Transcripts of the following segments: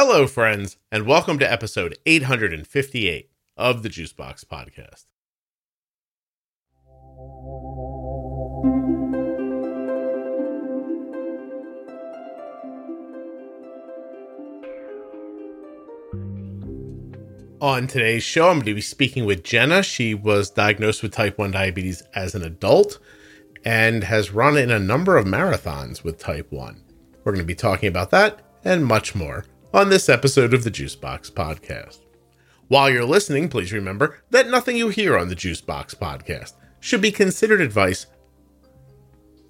Hello, friends, and welcome to episode 858 of the Juicebox Podcast. On today's show, I'm going to be speaking with Jenna. She was diagnosed with type 1 diabetes as an adult and has run in a number of marathons with type 1. We're going to be talking about that and much more on this episode of the Juicebox Podcast. While you're listening, please remember that nothing you hear on the Juicebox Podcast should be considered advice.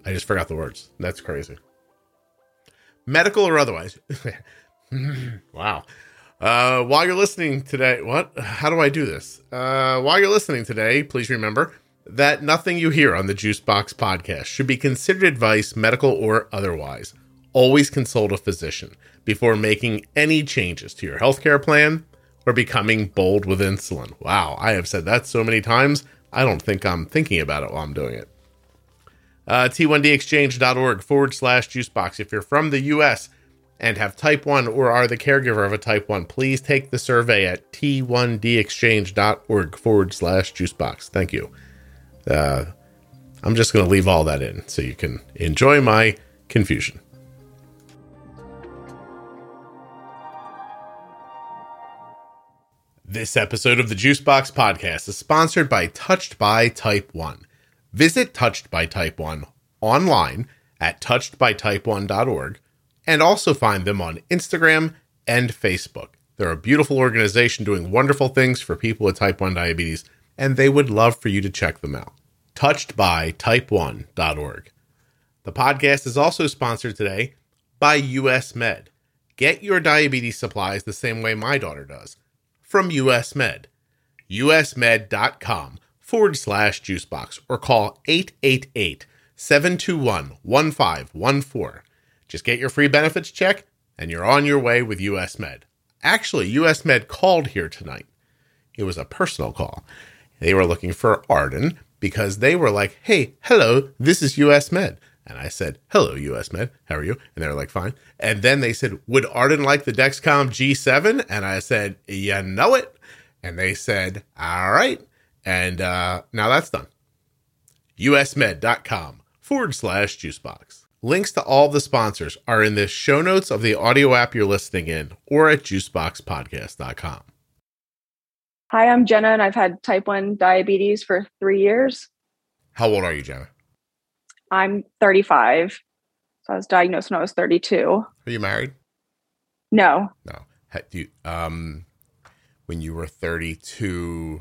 I just forgot the words. That's crazy. Medical or otherwise. wow. Uh, while you're listening today, what? How do I do this? Uh, while you're listening today, please remember that nothing you hear on the Juicebox podcast should be considered advice, medical or otherwise. Always consult a physician before making any changes to your healthcare plan or becoming bold with insulin. Wow, I have said that so many times, I don't think I'm thinking about it while I'm doing it. Uh, T1dexchange.org forward slash juicebox. If you're from the US, and have type 1 or are the caregiver of a type 1, please take the survey at t1dexchange.org forward slash juicebox. Thank you. Uh, I'm just going to leave all that in so you can enjoy my confusion. This episode of the Juicebox Podcast is sponsored by Touched by Type 1. Visit Touched by Type 1 online at touchedbytype1.org and also find them on Instagram and Facebook. They're a beautiful organization doing wonderful things for people with type 1 diabetes, and they would love for you to check them out. Touchedbytype1.org. The podcast is also sponsored today by US Med. Get your diabetes supplies the same way my daughter does from US Med. usmed.com forward slash juicebox or call 888 721 1514 just get your free benefits check and you're on your way with US Med. Actually, US Med called here tonight. It was a personal call. They were looking for Arden because they were like, hey, hello, this is US Med. And I said, hello, US Med. How are you? And they were like, fine. And then they said, would Arden like the Dexcom G7? And I said, you know it. And they said, all right. And uh, now that's done. usmed.com forward slash juicebox. Links to all the sponsors are in the show notes of the audio app you're listening in or at juiceboxpodcast.com. Hi, I'm Jenna, and I've had type 1 diabetes for three years. How old are you, Jenna? I'm 35. So I was diagnosed when I was 32. Are you married? No. No. You, um, when you were 32,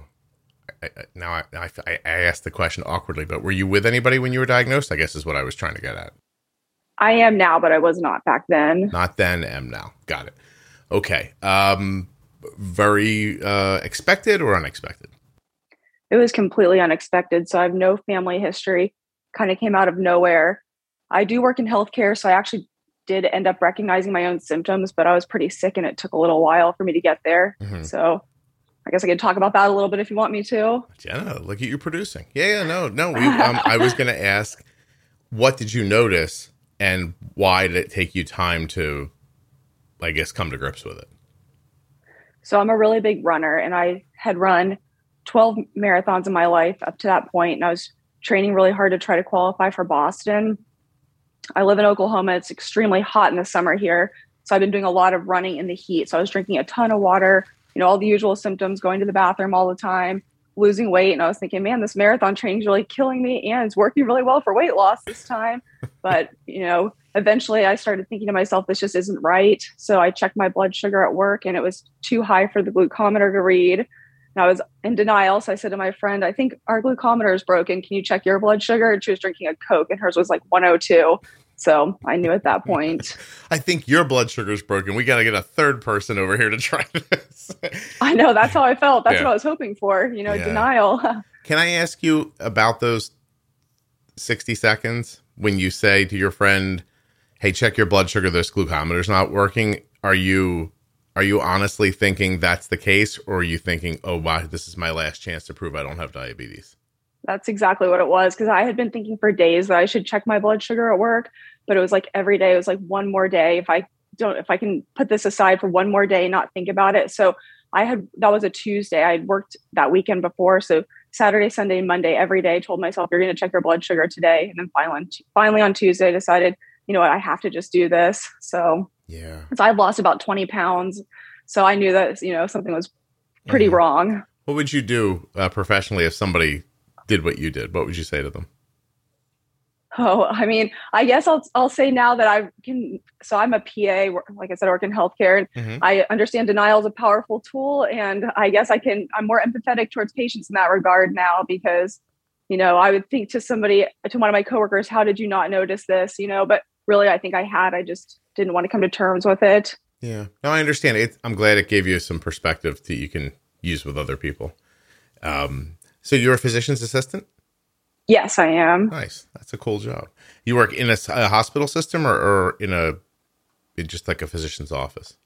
I, now I, I, I asked the question awkwardly, but were you with anybody when you were diagnosed? I guess is what I was trying to get at. I am now, but I was not back then. Not then, am now. Got it. Okay. Um, very uh, expected or unexpected? It was completely unexpected. So I have no family history. Kind of came out of nowhere. I do work in healthcare, so I actually did end up recognizing my own symptoms, but I was pretty sick and it took a little while for me to get there. Mm-hmm. So I guess I could talk about that a little bit if you want me to. Jenna, look at you producing. Yeah, yeah no, no. We, um, I was going to ask, what did you notice and why did it take you time to i guess come to grips with it so i'm a really big runner and i had run 12 marathons in my life up to that point and i was training really hard to try to qualify for boston. I live in oklahoma. It's extremely hot in the summer here. So i've been doing a lot of running in the heat. So i was drinking a ton of water you know all the usual symptoms going to the bathroom all the time losing weight. And i was thinking man this marathon training is really killing me and it's working really well for weight loss this time. But you know eventually i started thinking to myself this just isn't right. So i checked my blood sugar at work and it was too high for the glucometer to read and i was in denial so i said to my friend i think our glucometer is broken can you check your blood sugar and she was drinking a coke and hers was like 102 so I knew at that point. I think your blood sugar is broken. We got to get a third person over here to try this. I know. That's how I felt. That's yeah. what I was hoping for, you know, yeah. denial. Can I ask you about those 60 seconds when you say to your friend, hey, check your blood sugar, this glucometer's not working? Are you. Are you honestly thinking that's the case, or are you thinking, "Oh, wow, this is my last chance to prove I don't have diabetes"? That's exactly what it was because I had been thinking for days that I should check my blood sugar at work, but it was like every day it was like one more day. If I don't if I can put this aside for one more day, not think about it. So I had that was a Tuesday. I had worked that weekend before, so Saturday, Sunday, Monday, every day. Told myself you're going to check your blood sugar today, and then finally, finally on Tuesday, decided you know what I have to just do this. So yeah, so I've lost about twenty pounds. So I knew that you know something was pretty mm-hmm. wrong. What would you do uh, professionally if somebody did what you did? What would you say to them? Oh, I mean, I guess I'll I'll say now that I can. So I'm a PA, like I said, I work in healthcare. Mm-hmm. I understand denial is a powerful tool, and I guess I can. I'm more empathetic towards patients in that regard now because, you know, I would think to somebody, to one of my coworkers, "How did you not notice this?" You know, but really, I think I had. I just didn't want to come to terms with it. Yeah, no, I understand. It, I'm glad it gave you some perspective that you can use with other people. Um, so you're a physician's assistant. Yes, I am. Nice. That's a cool job. You work in a, a hospital system or, or, in a in just like a physician's office?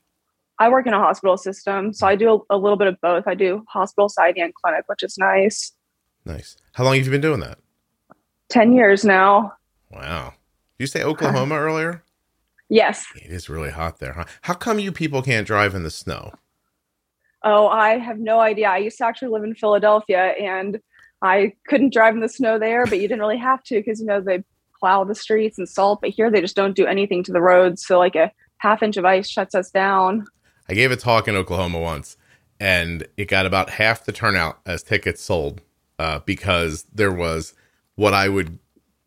I work in a hospital system, so I do a, a, little bit of both. I do hospital side and clinic, which is nice. Nice. How long have you been doing that? Ten years now. Wow. You say Oklahoma earlier? Yes. It is really hot there, huh? How come you people can't drive in the snow? Oh, I have no idea. I used to actually live in Philadelphia and I couldn't drive in the snow there, but you didn't really have to because you know they plow the streets and salt. But here they just don't do anything to the roads, so like a half inch of ice shuts us down. I gave a talk in Oklahoma once, and it got about half the turnout as tickets sold uh, because there was what I would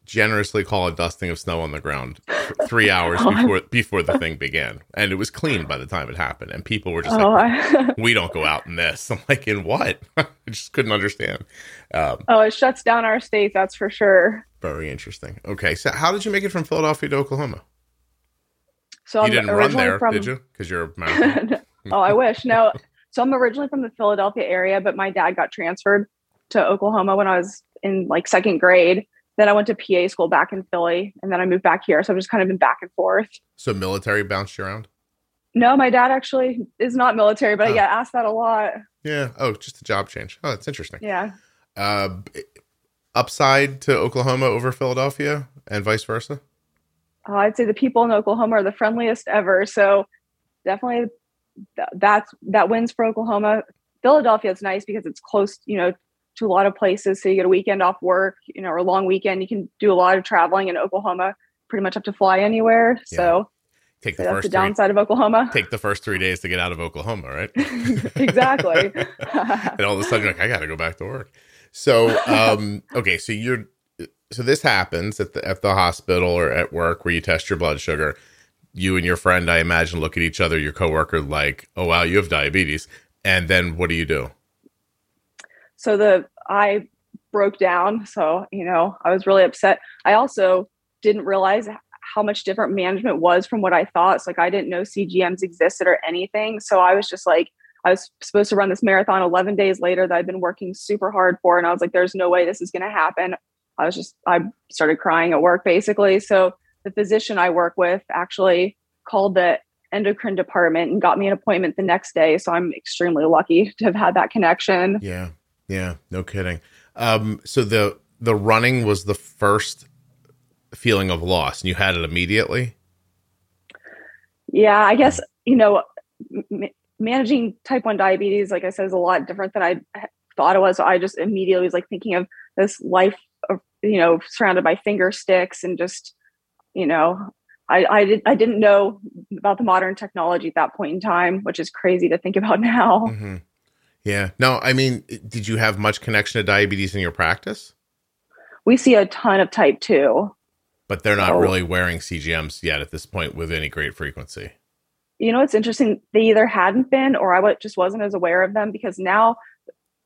generously call a dusting of snow on the ground three hours oh, before before the thing began, and it was clean by the time it happened. And people were just oh, like, I... "We don't go out in this." I'm like, "In what?" I just couldn't understand. Um, oh, it shuts down our state. That's for sure. Very interesting. Okay, so how did you make it from Philadelphia to Oklahoma? So you I'm didn't run there, from... did you? Because you're a mountain. oh, I wish. No. So I'm originally from the Philadelphia area, but my dad got transferred to Oklahoma when I was in like second grade. Then I went to PA school back in Philly, and then I moved back here. So I've just kind of been back and forth. So military bounced you around? No, my dad actually is not military, but oh. I get asked that a lot. Yeah. Oh, just a job change. Oh, that's interesting. Yeah. Uh, upside to Oklahoma over Philadelphia, and vice versa. Uh, I'd say the people in Oklahoma are the friendliest ever. So definitely, th- that's that wins for Oklahoma. Philadelphia is nice because it's close, you know, to a lot of places. So you get a weekend off work, you know, or a long weekend. You can do a lot of traveling in Oklahoma. Pretty much have to fly anywhere. Yeah. So take the so first the downside of Oklahoma. Take the first three days to get out of Oklahoma, right? exactly. and all of a sudden, you're like, I got to go back to work. So, um, okay, so you're so this happens at the at the hospital or at work where you test your blood sugar. You and your friend, I imagine, look at each other, your coworker, like, "Oh wow, you have diabetes," and then what do you do? So the I broke down. So, you know, I was really upset. I also didn't realize how much different management was from what I thought. So like I didn't know CGMs existed or anything. So I was just like, I was supposed to run this marathon 11 days later that I'd been working super hard for. And I was like, there's no way this is going to happen. I was just, I started crying at work basically. So the physician I work with actually called the endocrine department and got me an appointment the next day. So I'm extremely lucky to have had that connection. Yeah. Yeah, no kidding. Um, so the the running was the first feeling of loss, and you had it immediately. Yeah, I guess you know, m- managing type one diabetes, like I said, is a lot different than I thought it was. So I just immediately was like thinking of this life of you know surrounded by finger sticks and just you know I, I, did, I didn't know about the modern technology at that point in time, which is crazy to think about now. Mm-hmm. Yeah. No, I mean, did you have much connection to diabetes in your practice? We see a ton of type 2. But they're not so, really wearing CGMs yet at this point with any great frequency. You know, it's interesting. They either hadn't been or I just wasn't as aware of them because now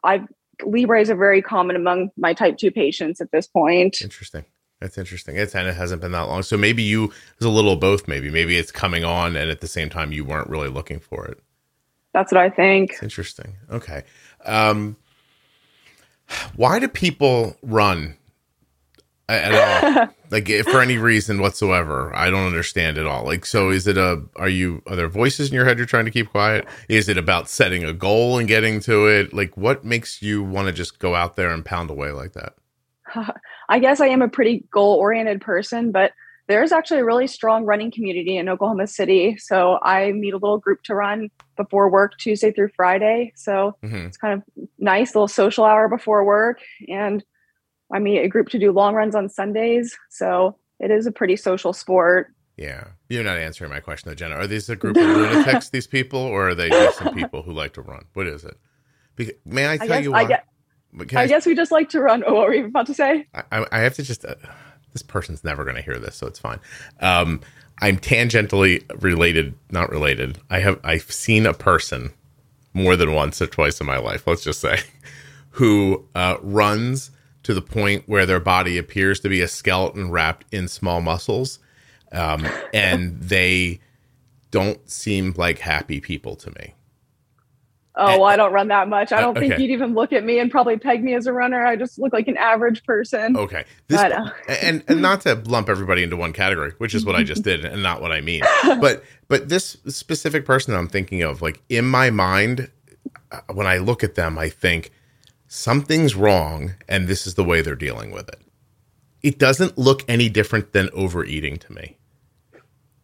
I've Libres are very common among my type 2 patients at this point. Interesting. That's interesting. It's and it hasn't been that long. So maybe you there's a little both maybe. Maybe it's coming on and at the same time you weren't really looking for it. That's what I think. It's interesting. Okay. Um, why do people run at all? like for any reason whatsoever. I don't understand at all. Like, so is it a, are you, are there voices in your head you're trying to keep quiet? Is it about setting a goal and getting to it? Like, what makes you want to just go out there and pound away like that? I guess I am a pretty goal oriented person, but there's actually a really strong running community in Oklahoma City. So I meet a little group to run before work Tuesday through Friday. So mm-hmm. it's kind of nice little social hour before work. And I meet a group to do long runs on Sundays. So it is a pretty social sport. Yeah. You're not answering my question though, Jenna. Are these a group of lunatics, these people, or are they just some people who like to run? What is it? Because, may I tell I guess, you why? I, guess, I, I, guess we just like to run. Oh, what were you about to say? I, I have to just. Uh, this person's never going to hear this, so it's fine. Um, I'm tangentially related, not related. I have I've seen a person more than once or twice in my life. Let's just say, who uh, runs to the point where their body appears to be a skeleton wrapped in small muscles, um, and they don't seem like happy people to me. Oh, well, I don't run that much. I don't uh, okay. think you'd even look at me and probably peg me as a runner. I just look like an average person. Okay. This, but, uh, and and not to lump everybody into one category, which is what I just did and not what I mean. But but this specific person I'm thinking of, like in my mind, uh, when I look at them, I think something's wrong and this is the way they're dealing with it. It doesn't look any different than overeating to me.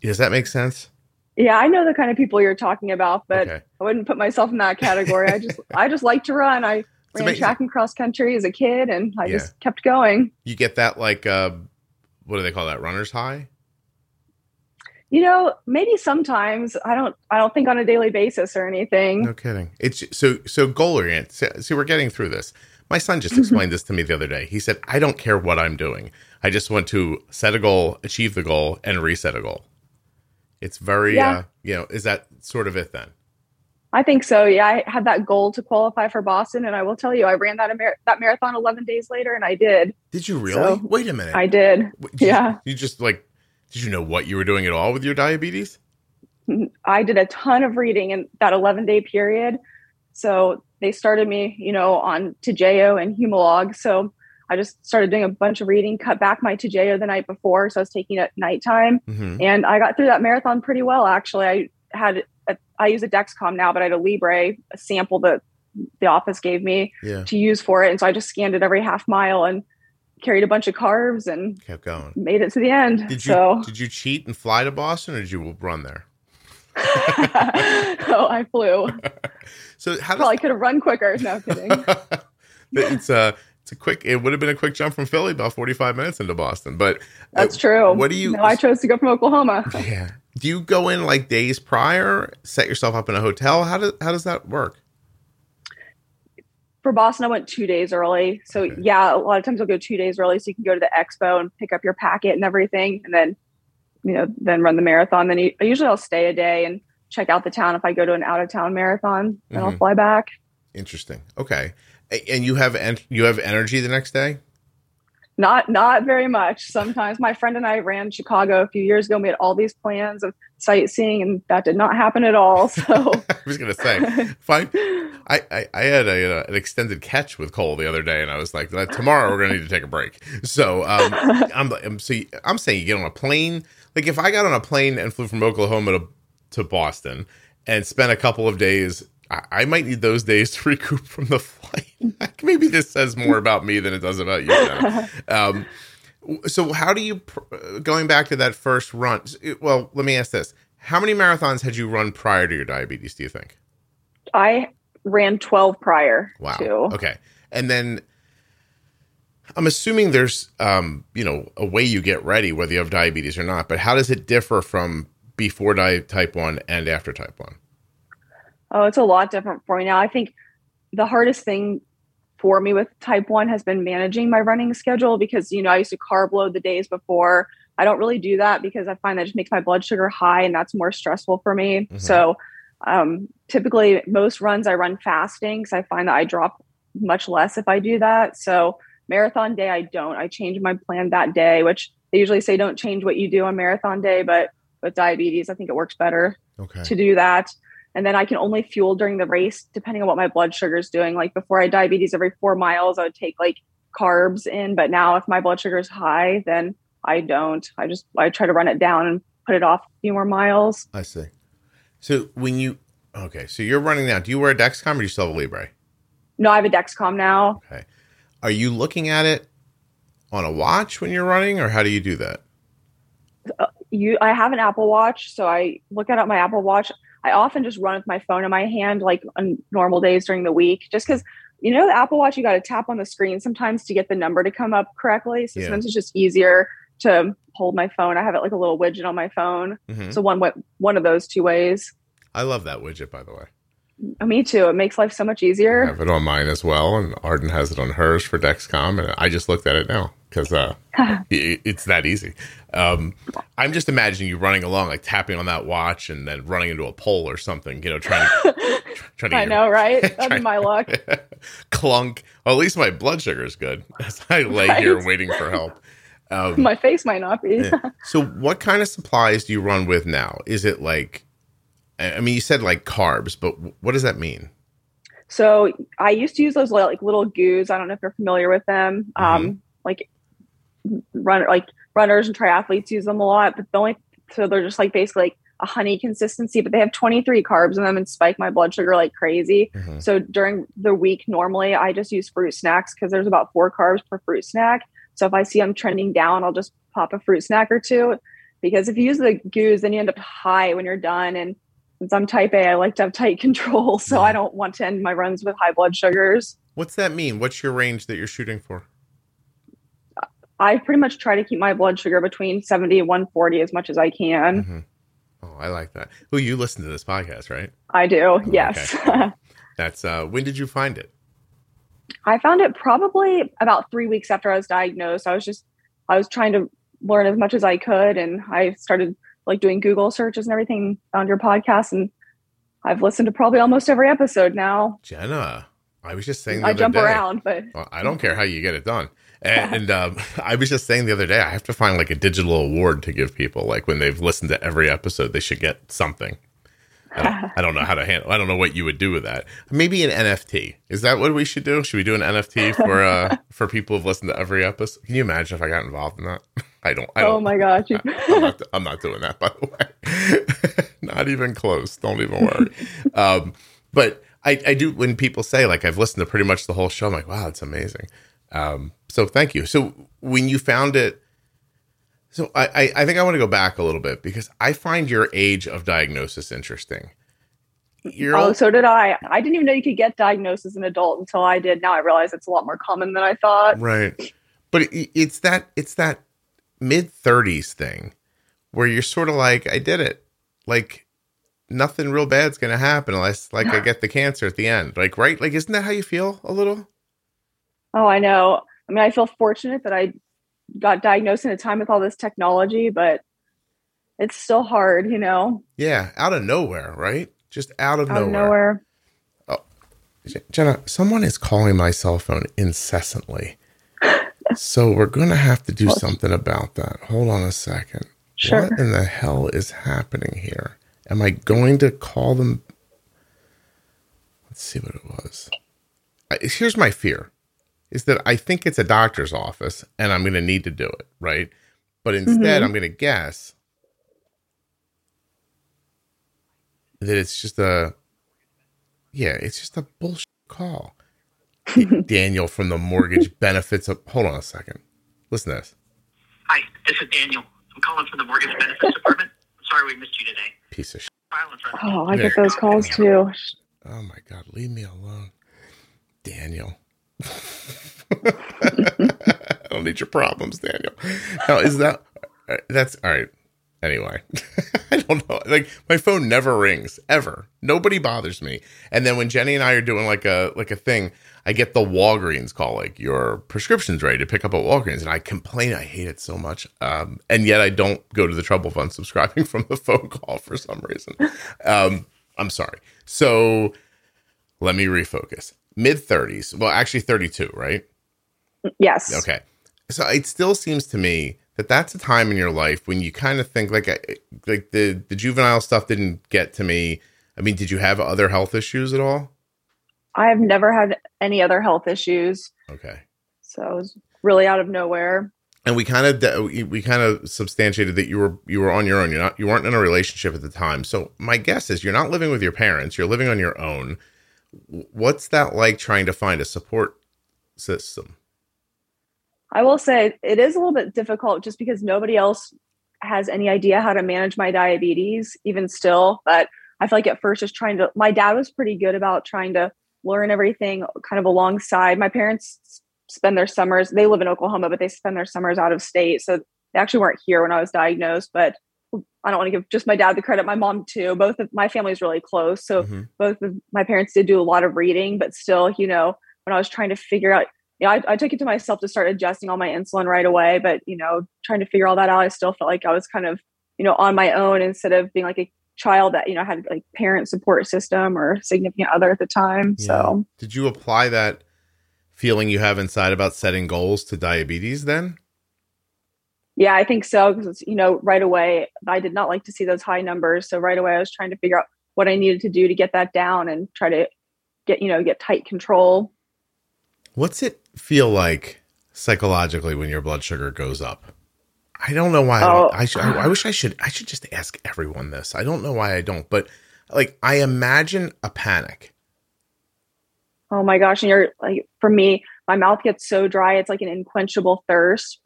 Does that make sense? Yeah, I know the kind of people you're talking about, but okay. I wouldn't put myself in that category. I just I just like to run. I ran track and cross country as a kid and I yeah. just kept going. You get that like uh what do they call that? Runner's high? You know, maybe sometimes I don't I don't think on a daily basis or anything. No kidding. It's so so goal oriented. See, we're getting through this. My son just explained this to me the other day. He said, I don't care what I'm doing. I just want to set a goal, achieve the goal, and reset a goal. It's very, yeah. uh, you know, is that sort of it then? I think so. Yeah, I had that goal to qualify for Boston, and I will tell you, I ran that Amer- that marathon 11 days later, and I did. Did you really? So, Wait a minute. I did. did yeah. You, you just like, did you know what you were doing at all with your diabetes? I did a ton of reading in that 11 day period. So they started me, you know, on Toujeo and Humalog. So I just started doing a bunch of reading, cut back my Toujeo the night before. So I was taking it at nighttime. Mm-hmm. And I got through that marathon pretty well, actually. I had, a, I use a Dexcom now, but I had a Libre, a sample that the office gave me yeah. to use for it. And so I just scanned it every half mile and carried a bunch of carbs and kept going. Made it to the end. Did you, so, did you cheat and fly to Boston or did you run there? oh, I flew. so how does, probably could have run quicker. No kidding. it's uh it's a quick it would have been a quick jump from philly about 45 minutes into boston but that's true. what do you no, i chose to go from oklahoma. Yeah. Do you go in like days prior set yourself up in a hotel? How does how does that work? For boston i went two days early. So okay. yeah a lot of times i'll go two days early so you can go to the expo and pick up your packet and everything and then you know then run the marathon. Then you, usually i'll stay a day and check out the town. If i go to an out of town marathon and mm-hmm. i'll fly back. Interesting. Okay and you have en- you have energy the next day? Not not very much. Sometimes my friend and I ran Chicago a few years ago. We had all these plans of sightseeing, and that did not happen at all. So I was going to say, fine. I, I, I had a, uh, an extended catch with Cole the other day, and I was like, tomorrow we're going to need to take a break. So um, I'm, I'm so I'm saying you get on a plane. Like if I got on a plane and flew from Oklahoma to to Boston and spent a couple of days I, I might need those days to recoup from the flight. Maybe this says more about me than it does about you. um, so, how do you, going back to that first run? Well, let me ask this: How many marathons had you run prior to your diabetes? Do you think? I ran twelve prior. Wow. To. Okay, and then I'm assuming there's, um, you know, a way you get ready, whether you have diabetes or not. But how does it differ from before di- type one and after type one? Oh, it's a lot different for me now. I think the hardest thing for me with type 1 has been managing my running schedule because you know I used to carb load the days before. I don't really do that because I find that just makes my blood sugar high and that's more stressful for me. Mm-hmm. So um, typically most runs I run fasting because I find that I drop much less if I do that. So marathon day I don't. I change my plan that day, which they usually say don't change what you do on marathon day, but with diabetes I think it works better okay. to do that and then I can only fuel during the race depending on what my blood sugar is doing. Like before I had diabetes, every four miles I would take like carbs in, but now if my blood sugar is high, then I don't. I just I try to run it down and put it off a few more miles. I see. So when you okay, so you're running now. Do you wear a Dexcom or do you still have a Libre? No, I have a Dexcom now. Okay. Are you looking at it on a watch when you're running, or how do you do that? uh, you I have an Apple Watch, so I look at my Apple Watch. I often just run with my phone in my hand, like on normal days during the week, just because you know the Apple Watch you got to tap on the screen sometimes to get the number to come up correctly. So Yeah. sometimes it's just easier to hold my phone. I have it like a little widget on my phone. Mhm. So one one of those two ways. I love that widget, by the way. Uh, Me too. It makes life so much easier. I have it on mine as well, and Arden has it on hers for Dexcom, and I just looked at it now because uh, it, it's that easy. Um, I'm just imagining you running along, like tapping on that watch, and then running into a pole or something. You know, trying to trying to I know, right? That'd my luck. clunk. Well, at least my blood sugar is good as I lay Right. here waiting for help. Um, My face might not be. So, what kind of supplies do you run with now? Is it like, I mean, you said like carbs, but what does that mean? So I used to use those like little goos. I don't know if you're familiar with them. Mm-hmm. Um, like runner, like runners and triathletes use them a lot. But the only so they're just like basically like a honey consistency, but they have 23 carbs in them and spike my blood sugar like crazy. Mhm. So during the week, normally I just use fruit snacks because there's about four carbs per fruit snack. So if I see I'm trending down, I'll just pop a fruit snack or two. Because if you use the goos, then you end up high when you're done. And since I'm type A, I like to have tight control. So I don't want to end my runs with high blood sugars. What's that mean? What's your range that you're shooting for? I pretty much try to keep my blood sugar between 70 and 140 as much as I can. Mhm. Oh, I like that. Who you listen to this podcast, right? I do, Oh, yes. That's uh when did you find it? I found it probably about three weeks after I was diagnosed. I was just, I was trying to learn as much as I could. And I started like doing Google searches and everything, found your podcast. And I've listened to probably almost every episode now. Jenna. I was just saying the I other jump day. around, but Well, I don't care how you get it done. And, and um, I was just saying the other day, I have to find like a digital award to give people. Like when they've listened to every episode, they should get something. I don't, I don't know how to handle. I don't know what you would do with that. Maybe an NFT. Is that what we should do? Should we do an NFT for uh for people who've listened to every episode? Can you imagine if I got involved in that? I don't. I don't. oh my gosh. I'm not, I'm not doing that, by the way. not even close. Don't even worry. um, but I, I do when people say like I've listened to pretty much the whole show. I'm like, wow, that's amazing. Um, so thank you. So when you found it, so I, I, I think I want to go back a little bit because I find your age of diagnosis interesting. You're oh, so did I. I didn't even know you could get diagnosed as an adult until I did. Now I realize it's a lot more common than I thought. right, but it, it's that it's that mid thirties thing where you're sort of like, I did it. Like nothing real bad's gonna happen unless like I get the cancer at the end. Like right, like isn't that how you feel a little? Oh, I know. I mean, I feel fortunate that I got diagnosed in a time with all this technology, but it's still hard, you know, Yeah, out of nowhere, right? Just out of out of nowhere. nowhere. Oh, J- Jenna, someone is calling my cell phone incessantly. so we're going to have to do something about that. Hold on a second. Sure. What in the hell is happening here? Am I going to call them? Let's see what it was. Here's my fear is that I think it's a doctor's office and I'm going to need to do it, right? But instead, Mhm. I'm going to guess that it's just a, yeah, it's just a bullshit call. Daniel from the mortgage benefits. Of, hold on a second. Listen to this. Hi, this is Daniel. I'm calling from the Mortgage Benefits Department. Sorry we missed you today. Piece of shit. Oh, I Yeah. get those calls too. Oh my God, leave me alone. Daniel. I don't need your problems, Daniel. Now, is that, uh, that's all right. Anyway, I don't know. Like my phone never rings ever. Nobody bothers me. And then when Jenny and I are doing like a like a thing, I get the Walgreens call, like your prescription's ready to pick up at Walgreens, and I complain. I hate it so much. Um, and yet I don't go to the trouble of unsubscribing from the phone call for some reason. Um, I'm sorry. So let me refocus. Mid 30s. Well, actually 32, right? Yes. Okay. So it still seems to me that that's a time in your life when you kind of think like like the the juvenile stuff didn't get to me. I mean, did you have other health issues at all? I have never had any other health issues. Okay. So it was really out of nowhere. And we kind of we we kind of substantiated that you were you were on your own. You're not you weren't in a relationship at the time. So my guess is you're not living with your parents. You're living on your own. What's that like trying to find a support system? I will say it is a little bit difficult just because nobody else has any idea how to manage my diabetes, even still. But I feel like at first, just trying to, my dad was pretty good about trying to learn everything kind of alongside. My parents spend their summers, they live in Oklahoma, but they spend their summers out of state. So they actually weren't here when I was diagnosed. But I don't want to give just my dad the credit, my mom too. Both of my family is really close. So mm-hmm. both of my parents did do a lot of reading, but still, you know, when I was trying to figure out, I, I took it to myself to start adjusting all my insulin right away. But, you know, trying to figure all that out, I still felt like I was kind of, you know, on my own instead of being like a child that, you know, had like parent support system or significant other at the time. Yeah. So did you apply that feeling you have inside about setting goals to diabetes then? Yeah, I think so because you know right away I did not like to see those high numbers. So right away I was trying to figure out what I needed to do to get that down and try to get you know get tight control. What's it feel like psychologically when your blood sugar goes up? I don't know why. Oh. I, I, I wish I should. I should just ask everyone this. I don't know why I don't, but like I imagine a panic. Oh my gosh! And you're like, for me, my mouth gets so dry; it's like an unquenchable thirst.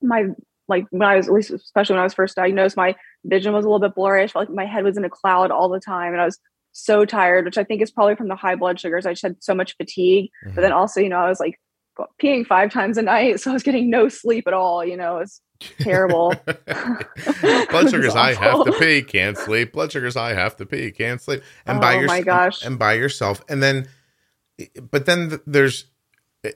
My like when I was at least especially when I was first diagnosed, my vision was a little bit blurry. I felt like my head was in a cloud all the time, and I was so tired, which I think is probably from the high blood sugars. I just had so much fatigue, mm-hmm. but then also, you know, I was like peeing five times a night, so I was getting no sleep at all. You know, it's terrible. blood sugars I have to pee, can't sleep. Blood sugars I have to pee, can't sleep. And oh, by your my gosh, and by yourself, and then, but then there's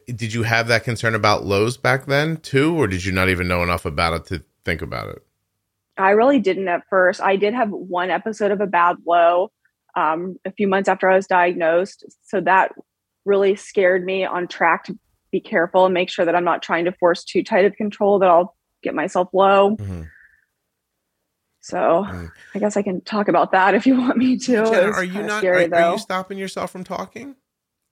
did you have that concern about lows back then too, or did you not even know enough about it to think about it? I really didn't at first. I did have one episode of a bad low um, a few months after I was diagnosed. So that really scared me on track to be careful and make sure that I'm not trying to force too tight of control that I'll get myself low. Mm-hmm. So mm. I guess I can talk about that if you want me to. Are you not? Scary, are, are you stopping yourself from talking?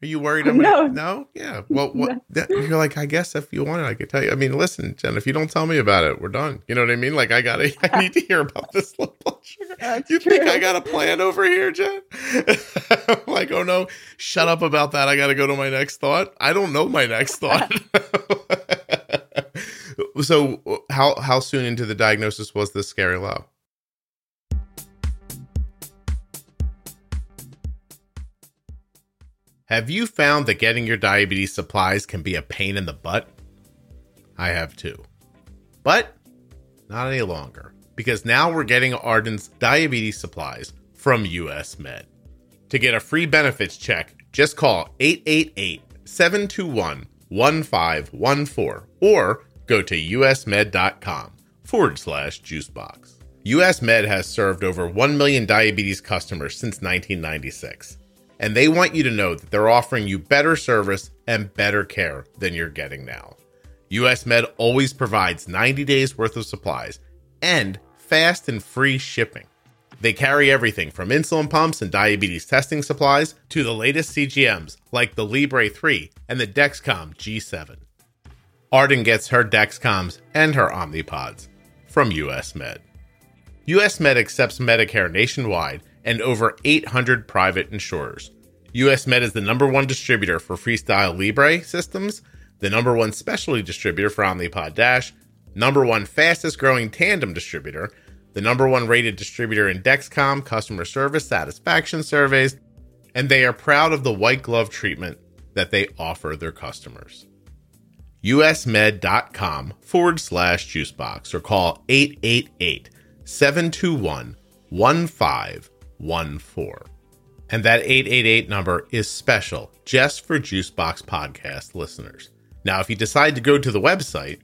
Are you worried? I'm no. Gonna, no. Yeah. Well, what? That, you're like, I guess if you want it, I could tell you. I mean, listen, Jen. If you don't tell me about it, we're done. You know what I mean? Like, I gotta. I need to hear about this blood sugar. That's you true. think I got a plan over here, Jen? like, oh no, shut up about that. I got to go to my next thought. I don't know my next thought. so, uh, how how soon into the diagnosis was this scary low? Have you found that getting your diabetes supplies can be a pain in the butt? I have too. But not any longer, because now we're getting Arden's diabetes supplies from US Med. To get a free benefits check, just call 888 721 1514 or go to usmed.com forward slash juicebox. US Med has served over 1 million diabetes customers since 1996 and they want you to know that they're offering you better service and better care than you're getting now. US Med always provides 90 days worth of supplies and fast and free shipping. They carry everything from insulin pumps and diabetes testing supplies to the latest CGMs like the Libre 3 and the Dexcom G7. Arden gets her Dexcoms and her Omnipods from US Med. US Med accepts Medicare nationwide and over 800 private insurers. US Med is the number one distributor for Freestyle Libre systems, the number one specialty distributor for Omnipod Dash, number one fastest growing tandem distributor, the number one rated distributor in Dexcom customer service satisfaction surveys, and they are proud of the white glove treatment that they offer their customers. usmed.com forward slash juicebox or call 888 721 1514. And that 888 number is special just for Juicebox podcast listeners. Now, if you decide to go to the website,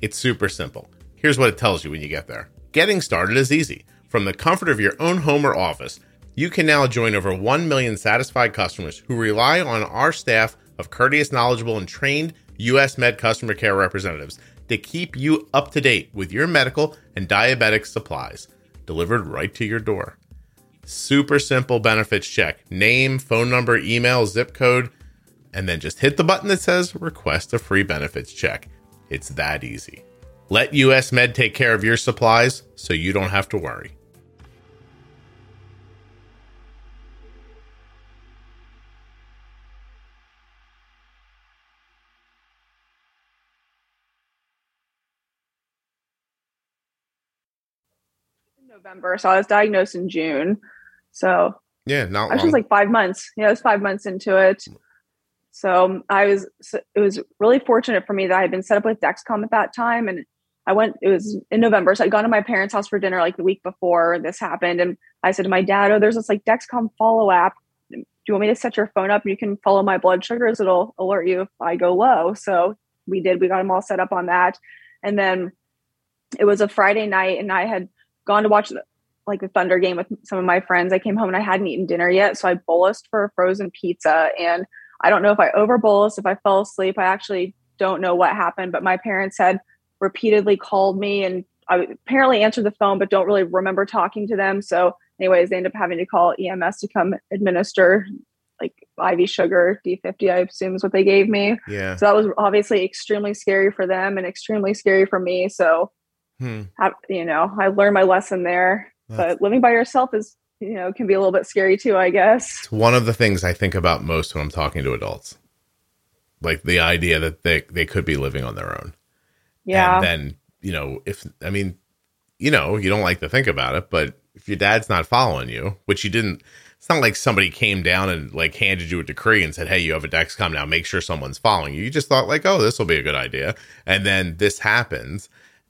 it's super simple. Here's what it tells you when you get there. Getting started is easy. From the comfort of your own home or office, you can now join over 1 million satisfied customers who rely on our staff of courteous, knowledgeable, and trained US Med customer care representatives to keep you up to date with your medical and diabetic supplies delivered right to your door. Super simple benefits check name, phone number, email, zip code, and then just hit the button that says request a free benefits check. It's that easy. Let US Med take care of your supplies so you don't have to worry. November, so I was diagnosed in June. So Yeah, not actually, it's like five months. Yeah, it was five months into it. So um, I was. so It was really fortunate for me that I had been set up with Dexcom at that time, and I went. It was in November, so I'd gone to my parents' house for dinner like the week before this happened, and I said to my dad, "Oh, there's this like Dexcom follow app. Do you want me to set your phone up? You can follow my blood sugars. It'll alert you if I go low." So we did. We got them all set up on that, and then it was a Friday night, and I had gone to watch the, like the Thunder game with some of my friends. I came home and I hadn't eaten dinner yet, so I bolused for a frozen pizza. And I don't know if I over bolused, if I fell asleep. I actually don't know what happened, but my parents had repeatedly called me and I apparently answered the phone, but don't really remember talking to them. So, anyways, they ended up having to call EMS to come administer like IV sugar, D50, I assume is what they gave me. yeah. So that was obviously extremely scary for them and extremely scary for me. So, Hmm. I, you know, I learned my lesson there. That's- But living by yourself is, you know, can be a little bit scary too, I guess. It's one of the things I think about most when I'm talking to adults. Like the idea that they they could be living on their own. Yeah. And then, you know, if I mean, you know, you don't like to think about it, but if your dad's not following you, which you didn't it's not like somebody came down and like handed you a decree and said, "Hey, you have a Dexcom now. Make sure someone's following you." You just thought like, "Oh, this will be a good idea," and then this happens,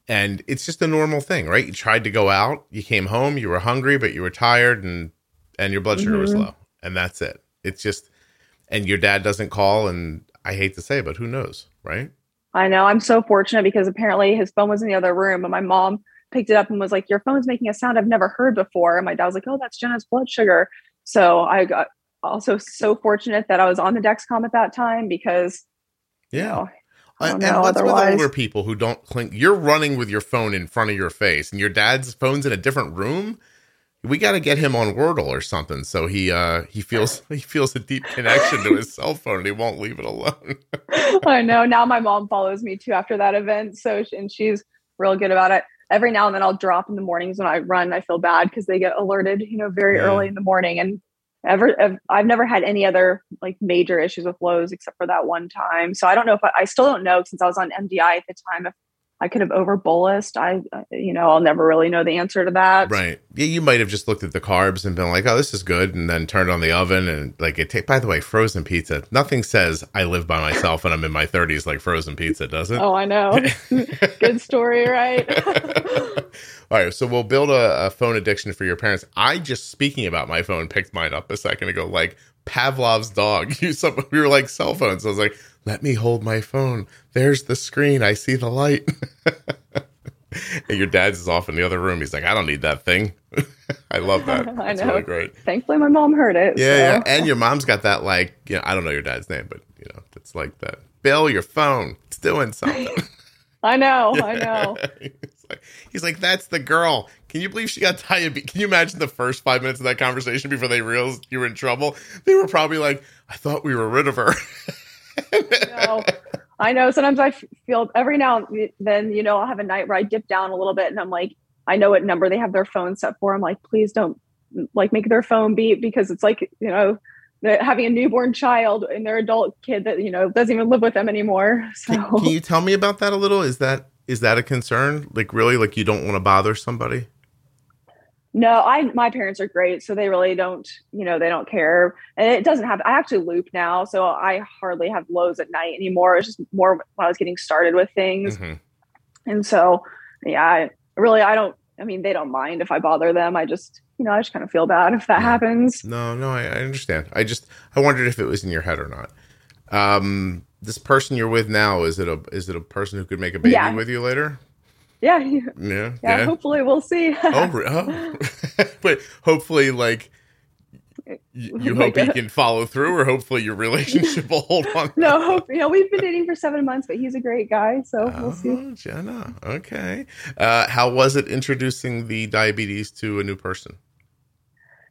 and it's just a normal thing, right? You tried to go out, you came home, you were hungry, but you were tired, and and your blood sugar was Mhm. low, and that's it. It's just, and your dad doesn't call, and I hate to say, it, but who knows, right? I know. I'm so fortunate because apparently his phone was in the other room, and my mom picked it up and was like, "Your phone's making a sound I've never heard before." And my dad was like, "Oh, that's Jenna's blood sugar." So I got also so fortunate that I was on the Dexcom at that time because you know, I don't and know what's with otherwise. older people who don't clink? You're running with your phone in front of your face, and your dad's phone's in a different room. We got to get him on Wordle or something, so he uh he feels he feels a deep connection to his cell phone, and he won't leave it alone. I know. Now my mom follows me too after that event. So, and she's real good about it. Every now and then I'll drop in the mornings when I run. I feel bad because they get alerted, you know, very Yeah. early in the morning. And ever, I've, never had any other like major issues with lows except for that one time. So I don't know if I, I still don't know since I was on MDI at the time if I could have over bolused. I, uh, you know, I'll never really know the answer to that. right? Yeah, you might have just looked at the carbs and been like, "Oh, this is good," and then turned on the oven and like it. Take by the way, frozen pizza. Nothing says I live by myself and I'm in my 30s like frozen pizza, does it? Oh, I know. good story, right? All right, so we'll build a, a phone addiction for your parents. I just speaking about my phone picked mine up a second ago, like Pavlov's dog. You some we were like cell phones. I was like, let me hold my phone. There's the screen. I see the light. and your dad's is off in the other room. He's like, I don't need that thing. I love that. I It's know. really great. Thankfully, my mom heard it. Yeah, yeah. And your mom's got that like, you know, I don't know your dad's name, but you know, it's like that. Bill, your phone. It's doing something. I know. I know. he's, like, he's like, that's the girl. Can you believe she got diabetes? Can you imagine the first five minutes of that conversation before they realized you were in trouble? They were probably like, I thought we were rid of her. I know. Sometimes I feel every now and then, you know, I'll have a night where I dip down a little bit and I'm like, I know what number they have their phone set for. I'm like, please don't mm, like make their phone beep because it's like, you know, having a newborn child and their adult kid that, you know, doesn't even live with them anymore. So Can, can you tell me about that a little? Is that is that a concern? Like really, like you don't want to bother somebody? No, I, my parents are great. So they really don't, you know, they don't care. And it doesn't have, I actually loop now. So I hardly have lows at night anymore. It's just more when I was getting started with things. Mhm. And so, yeah, I really, I don't, I mean, they don't mind if I bother them. I just, you know, I just kind of feel bad if that happens. No, no, I, I understand. I just I wondered if it was in your head or not. Um, this person you're with now is it a is it a person who could make a baby Yeah. with you later? Yeah. Yeah. Yeah, yeah hopefully we'll see. oh, oh. but hopefully, like you hope he can follow through, or hopefully your relationship will hold on. no, hope, you know, we've been dating for seven months, but he's a great guy. So we'll see. Oh, Jenna. Okay. Uh, how was it introducing the diabetes to a new person?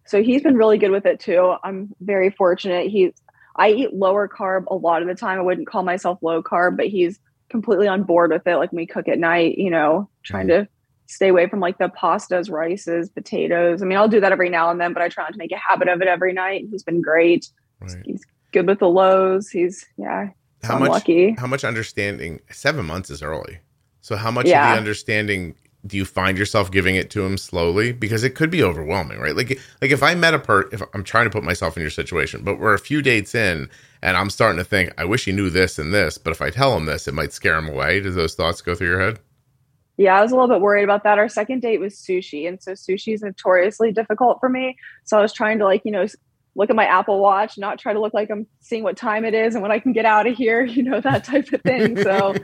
So he's been really good with it too. I'm very fortunate. He's, I eat lower carb a lot of the time. I wouldn't call myself low carb, but he's completely on board with it. Like when we cook at night, you know, trying to stay away from like the pastas, rices, potatoes. I mean, I'll do that every now and then, but I try not to make a habit of it every night. He's been great. Right. He's good with the lows. He's, yeah, How I'm much? lucky. How much understanding? Seven months is early. So how much of the understanding do you find yourself giving it to him slowly because it could be overwhelming right like like if i met a per if i'm trying to put myself in your situation but we're a few dates in and i'm starting to think i wish he knew this and this but if i tell him this it might scare him away do those thoughts go through your head Yeah, I was a little bit worried about that. Our second date was sushi, and so sushi is notoriously difficult for me. So I was trying to like, you know, look at my Apple Watch, not try to look like I'm seeing what time it is and when I can get out of here, you know, that type of thing. So,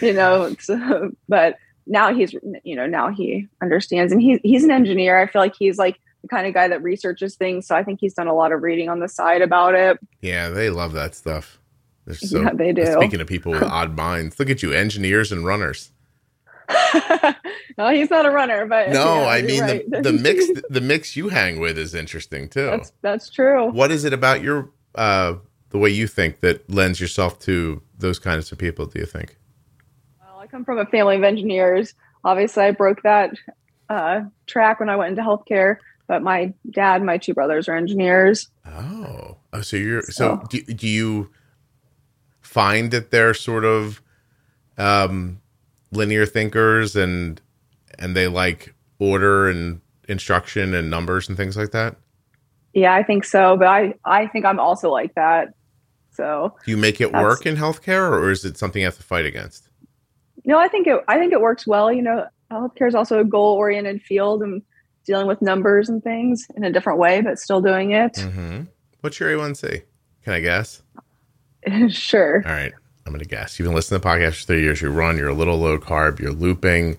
you know, so, but now he's, you know, now he understands, and he's he's an engineer. I feel like he's like kind of guy that researches things. So I think he's done a lot of reading on the side about it. yeah they love that stuff they're so Yeah, they do. speaking of people with odd minds look at you engineers and runners no, he's not a runner, but no yeah, i mean right. the, the mix the mix you hang with is interesting too That's that's true. what is it about your uh the way you think that lends yourself to those kinds of people do you think Well, I come from a family of engineers. Obviously, I broke that uh, track when I went into healthcare. But my dad, and my two brothers are engineers. oh oh so you're so, So- do, do you find that they're sort of um linear thinkers and and they like order and instruction and numbers and things like that Yeah, I think so. But I, I think I'm also like that. So do you make it work in healthcare or is it something you have to fight against no, I think it, I think it works well. You know, healthcare is also a goal oriented field and dealing with numbers and things in a different way, but still doing it. mm-hmm. what's your a1c can i guess sure. All right. I'm going to guess. You've been listening to the podcast for three years. You run, you're a little low carb, you're looping,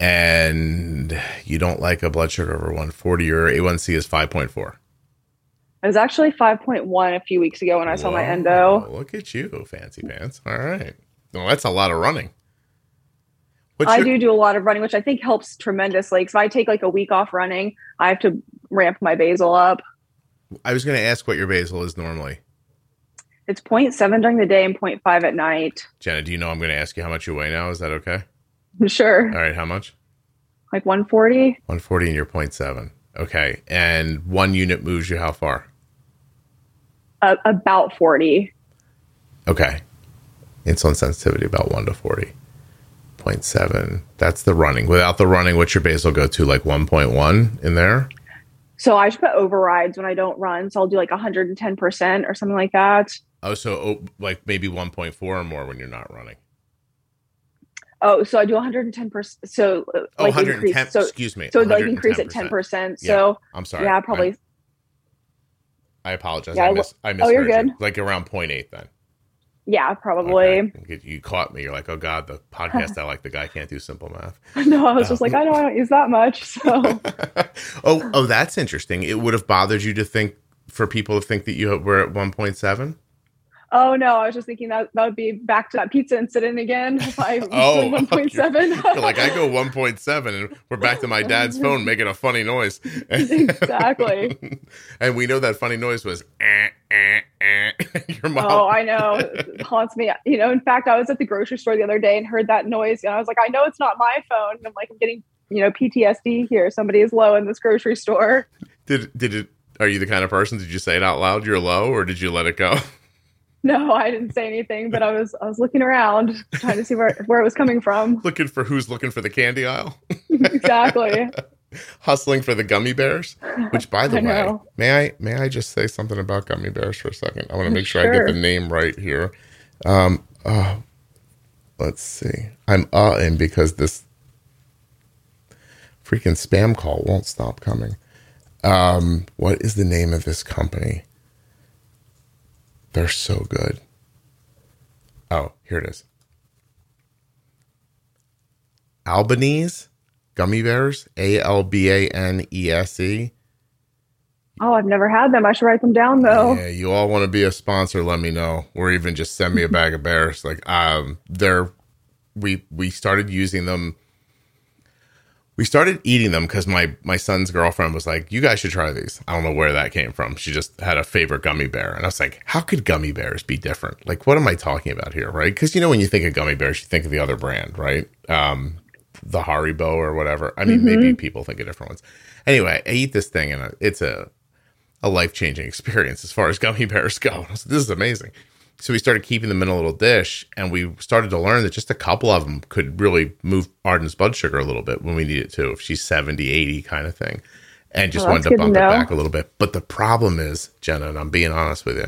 and you don't like a blood sugar over 140. Your A1C is 5.4. It was actually 5.1 a few weeks ago when I saw my endo. Look at you, fancy pants. All right. Well, that's a lot of running. What's I your- do do a lot of running, which I think helps tremendously. Because if I take like a week off running, I have to ramp my basal up. I was going to ask what your basal is normally. It's 0.7 during the day and 0.5 at night. Jenna, do you know I'm going to ask you how much you weigh now? Is that okay? Sure. All right. How much? Like 140. 140 and you're 0.7. Okay. And one unit moves you how far? Uh, about 40. Okay. Insulin sensitivity about 1 to 40. 0.7. That's the running. Without the running, what's your basal go to? Like 1.1 in there? So I should put overrides when I don't run. So I'll do like 110% or something like that. Oh, so oh, like maybe 1.4 or more when you're not running. Oh, so I do 110%. So uh, Oh, like 110. increase. So, excuse me. so like increase at 110%. 10%. So I'm sorry. yeah, probably. I, I apologize. Yeah, I, I miss, oh, you're good. Like around 0.8 then. Yeah, probably. Okay. You caught me. You're like, oh God, the podcast I like, the guy can't do simple math. no, I was just Oh. like, I know I don't use that much. So oh, oh, that's interesting. It would have bothered you to think for people to think that you were at 1.7. Oh no, I was just thinking that that would be back to that pizza incident again. Was Oh, one point seven. Like I go 1.7, and we're back to my dad's phone making a funny noise. Exactly. and we know that funny noise was eh, eh. your mom. Oh, I know. It haunts me. You know, in fact, I was at the grocery store the other day and heard that noise, and I was like, I know it's not my phone. And I'm like, I'm getting, you know, PTSD here. Somebody is low in this grocery store. Did did it? Are you the kind of person? Did you say it out loud? You're low, or did you let it go? No, I didn't say anything, but I was I was looking around trying to see where where it was coming from. looking for who's looking for the candy aisle, exactly. hustling for the gummy bears. Which, by the I way, know. may I may I just say something about gummy bears for a second? I want to make sure, I get the name right here. Um, oh, let's see. I'm uh in because this freaking spam call won't stop coming. Um, what is the name of this company? They're so good. Oh, here it is. Albanese gummy bears. A L B A N E S E. Oh, I've never had them. I should write them down though. Yeah, you all want to be a sponsor? Let me know, or even just send me a bag of bears. Like, um, they're we we started using them. We started eating them because my my son's girlfriend was like, "You guys should try these." I don't know where that came from. She just had a favorite gummy bear, and I was like, "How could gummy bears be different? Like, what am I talking about here, right?" Because you know, when you think of gummy bears, you think of the other brand, right? Um, the Haribo or whatever. I mean, maybe mm-hmm. people think of different ones. Anyway, I eat this thing, and it's a a life changing experience as far as gummy bears go. Like, this is amazing. So we started keeping them in a little dish, and we started to learn that just a couple of them could really move Arden's blood sugar a little bit when we need it to, if she's 70, 80 kind of thing, and just oh, Well, wanted to good to bump it back a little bit. But the problem is, Jenna, and I'm being honest with you,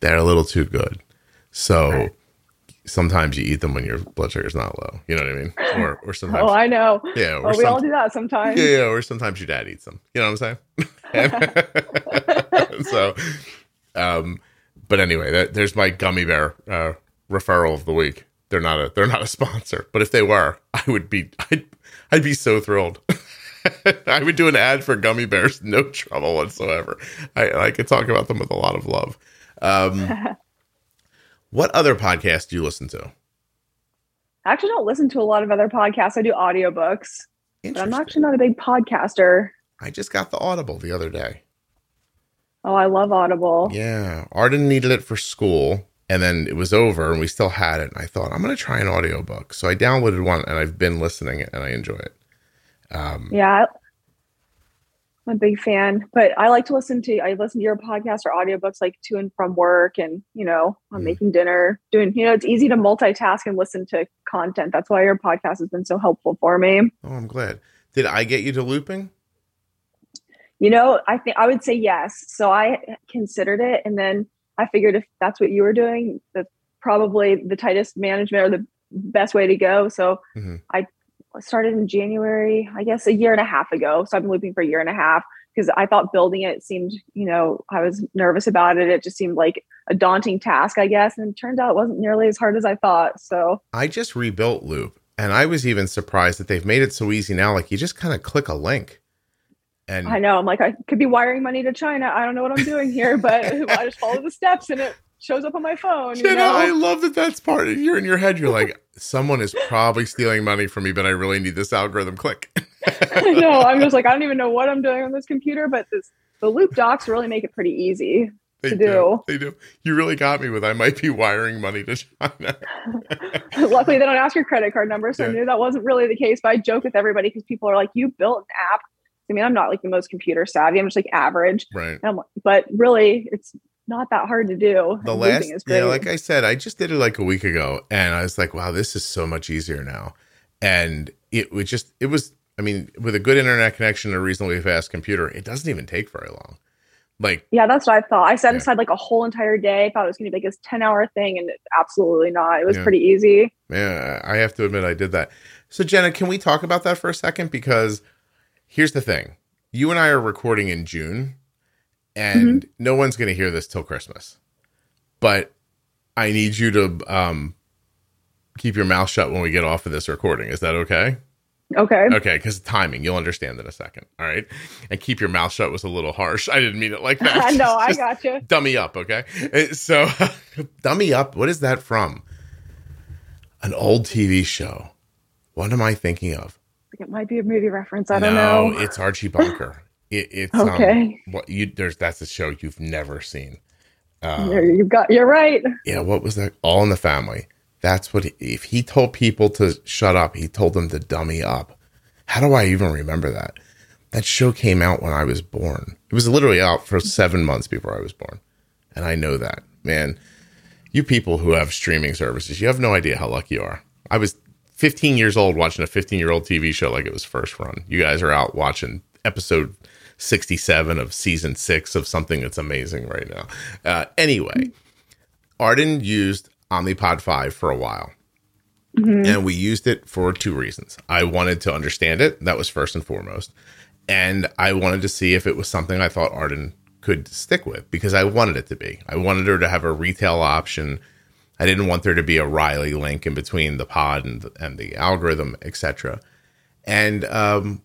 they're a little too good. So sometimes you eat them when your blood sugar's not low. You know what I mean? Or, or sometimes. Oh, I know. Yeah, or Oh, we all do that sometimes. yeah, yeah, or sometimes your dad eats them. You know what I'm saying? so, um, but anyway, that, there's my gummy bear uh, referral of the week. They're not a they're not a sponsor, but if they were, I would be I'd I'd be so thrilled. I would do an ad for gummy bears, no trouble whatsoever. I I could talk about them with a lot of love. Um, what other podcasts do you listen to? I actually don't listen to a lot of other podcasts. I do audiobooks, but I'm actually not a big podcaster. I just got the Audible the other day. Oh, I love Audible. Yeah. Arden needed it for school and then it was over and we still had it. And I thought, I'm going to try an audiobook. So I downloaded one and I've been listening it and I enjoy it. Um, Yeah. I'm a big fan, but I like to listen to I listen to your podcast or audiobooks like to and from work and you know, I'm Mm. making dinner, doing you know, it's easy to multitask and listen to content. That's why your podcast has been so helpful for me. Oh, I'm glad. Did I get you to looping? You know, I think I would say yes. So I considered it and then I figured if that's what you were doing, that's probably the tightest management or the best way to go. So Mhm. I started in January, I guess a year and a half ago. So I've been looping for a year and a half because I thought building it seemed, you know, I was nervous about it. It just seemed like a daunting task, I guess. And it turned out it wasn't nearly as hard as I thought. So I just rebuilt Loop and I was even surprised that they've made it so easy now. Like you just kind of click a link and I know I'm like, I could be wiring money to China. I don't know what I'm doing here, but I just follow the steps and it shows up on my phone. You Jenna, know? I love that that's part of you're in your head. You're like, someone is probably stealing money from me, but I really need this algorithm. Click. no. I'm just like, I don't even know what I'm doing on this computer, but this the loop docs really make it pretty easy. They to do. do. They do. You really got me with I might be wiring money to China. Luckily, they don't ask your credit card number, so Yeah. I knew that wasn't really the case. But I joke with everybody because people are like, "You built an app." I mean, I'm not like the most computer savvy. I'm just like average. right. And I'm like, but really, it's not that hard to do. The last, looping is great. yeah, like I said, I just did it like a week ago, and I was like, "Wow, this is so much easier now." And it was just, it was. I mean, with a good internet connection and a reasonably fast computer, it doesn't even take very long. Like, yeah, that's what I thought. I set Yeah. aside like a whole entire day. Thought it was going to be like this 10 hour thing, and it's absolutely not. It was Yeah. pretty easy. yeah, I have to admit, I did that. So, Jenna, can we talk about that for a second? Because here's the thing: you and I are recording in June, and no one's going to hear this till Christmas. But I need you to um, keep your mouth shut when we get off of this recording. Is that okay? Okay. Okay, because timing, you'll understand in a second. All right, and keep your mouth shut was a little harsh. I didn't mean it like that. no. I got you. dummy up. Okay, so dummy up. What is that from? An old TV show. What am I thinking of? It might be a movie reference. I don't no, know. it's Archie Bunker. It, it's Okay. Um, what you there's that's a show you've never seen. You're- You've got. You're right. yeah, what was that? All in the Family. That's what he, if he told people to shut up, he told them to dummy up. How do I even remember that? That show came out when I was born. It was literally out for seven months before I was born, and I know that. Man, you people who have streaming services, you have no idea how lucky you are. I was 15 years old watching a 15 year old TV show like it was first run. You guys are out watching episode 67 of season six of something that's amazing right now. Uh, anyway, Arden used Omnipod 5 for a while. And we used it for two reasons. I wanted to understand it. That was first and foremost. And I wanted to see if it was something I thought Arden could stick with because I wanted it to be. I wanted her to have a retail option. I didn't want there to be a RileyLink in between the pod and the, and the algorithm, etc. And um,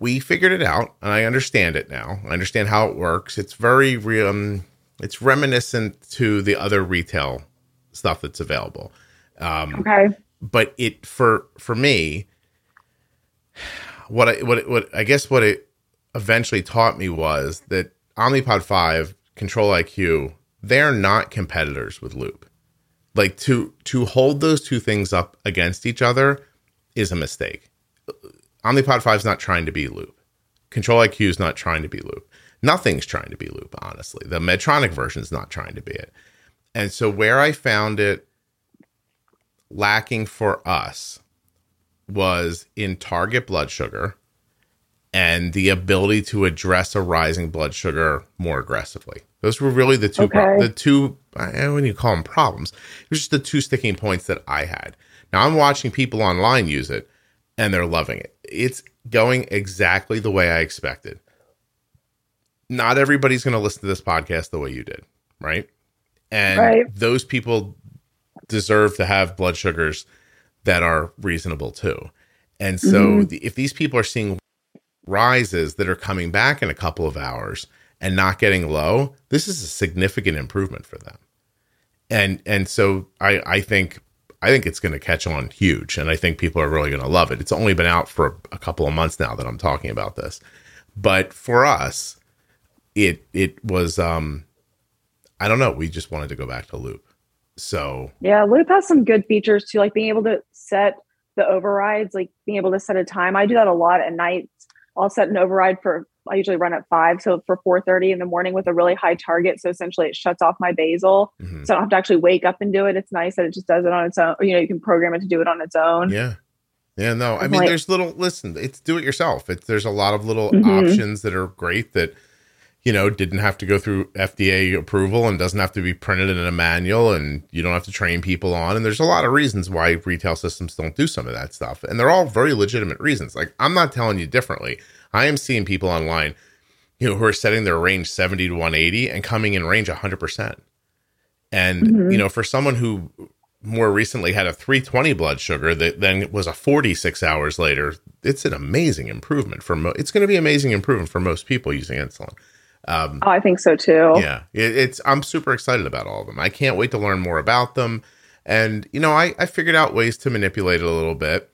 we figured it out, and I understand it now. I understand how it works. It's very um, it's reminiscent to the other retail stuff that's available Um, Okay. but it for for me what I what it- what I guess what it eventually taught me was that Omnipod 5 Control IQ they're not competitors with Loop. Like to to hold those two things up against each other is a mistake. Omnipod 5 is not trying to be Loop. Control IQ is not trying to be Loop. Nothing's trying to be Loop, honestly. The Medtronic version is not trying to be it. And so where I found it lacking for us was in target blood sugar and the ability to address a rising blood sugar more aggressively. Those were really the two Okay. the two eh, I when you call them problems. It was just the two sticking points that I had. Now I'm watching people online use it and they're loving it. It's going exactly the way I expected. Not everybody's going to listen to this podcast the way you did, right? And Right. those people deserve to have blood sugars that are reasonable too. And so mm-hmm. the, if these people are seeing rises that are coming back in a couple of hours and not getting low, this is a significant improvement for them. And and so I I think I think it's going to catch on huge and I think people are really going to love it. It's only been out for a couple of months now that I'm talking about this. But for us it it was um I don't know, we just wanted to go back to loop. So, Yeah, Loop has some good features too, like being able to set the overrides, like being able to set a time. I do that a lot at night. I'll set an override for I usually run at five, so for four thirty in the morning with a really high target. So essentially, it shuts off my basal, mhm. so I don't have to actually wake up and do it. It's nice that it just does it on its own. Or, you know, you can program it to do it on its own. Yeah. Yeah, no. I mean, like- there's little listen, it's do it yourself. It's there's a lot of little Mhm. options that are great that you know, didn't have to go through FDA approval and doesn't have to be printed in a manual and you don't have to train people on and there's a lot of reasons why retail systems don't do some of that stuff. And they're all very legitimate reasons. Like I'm not telling you differently. I am seeing people online, you know, who are setting their range 70 to 180 and coming in range 100%. And Mhm. you know, for someone who more recently had a 320 blood sugar that then was a 46 hours later, it's an amazing improvement for mo- it's going to be amazing improvement for most people using insulin. Um, Oh, I think so too. yeah, it, it's I'm super excited about all of them. I can't wait to learn more about them. And you know, I I figured out ways to manipulate it a little bit,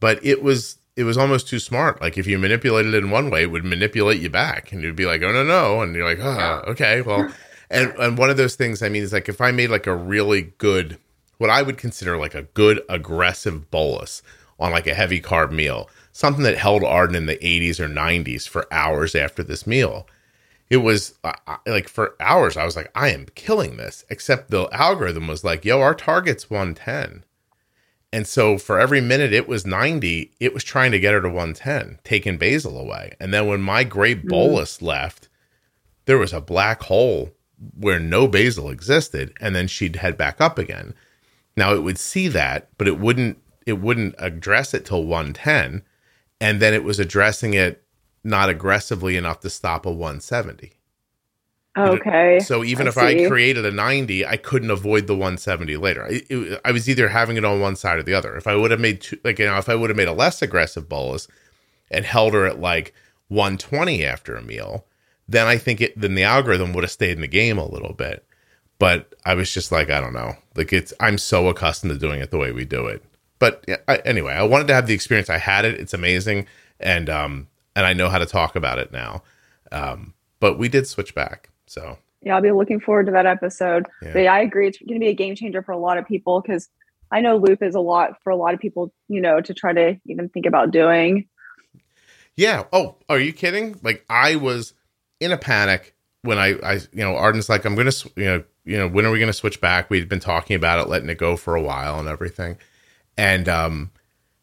but it was it was almost too smart. Like if you manipulated it in one way, it would manipulate you back, and you'd be like, oh no no, and you're like, oh okay, well, and and one of those things I mean is like if I made like a really good, what I would consider like a good aggressive bolus on like a heavy carb meal, something that held Arden in the 80s or 90s for hours after this meal it was uh, like for hours i was like i am killing this. Except the algorithm was like yo our target's 110 and so for every minute it was 90 it was trying to get her to 110 taking basal away. And then when my gray hmm. bolus left there was a black hole where no basal existed and then she'd head back up again. Now it would see that but it wouldn't it wouldn't address it till 110 and then it was addressing it not aggressively enough to stop a 170 Okay. so even I if I created a 90, I couldn't avoid the 170 later. I, it- I was either having it on one side or the other. If I would have made two, like, you know, if I would have made a less aggressive bolus and held her at like 120 after a meal, then I think it, then the algorithm would have stayed in the game a little bit. But I was just like, I don't know. Like it's, I'm so accustomed to doing it the way we do it. But I, anyway, I wanted to have the experience. I had it. It's amazing. And, um, and I know how to talk about it now. Um, but we did switch back. So Yeah, I'll be looking forward to that episode. Yeah. But yeah, I agree. It's going to be a game changer for a lot of people because I know loop is a lot for a lot of people, you know, to try to even think about doing. Yeah. Oh, are you kidding? Like I was in a panic when I, I, you know, Arden's like, I'm gonna, you know, you know, when are we gonna switch back? We'd been talking about it, letting it go for a while and everything. And um,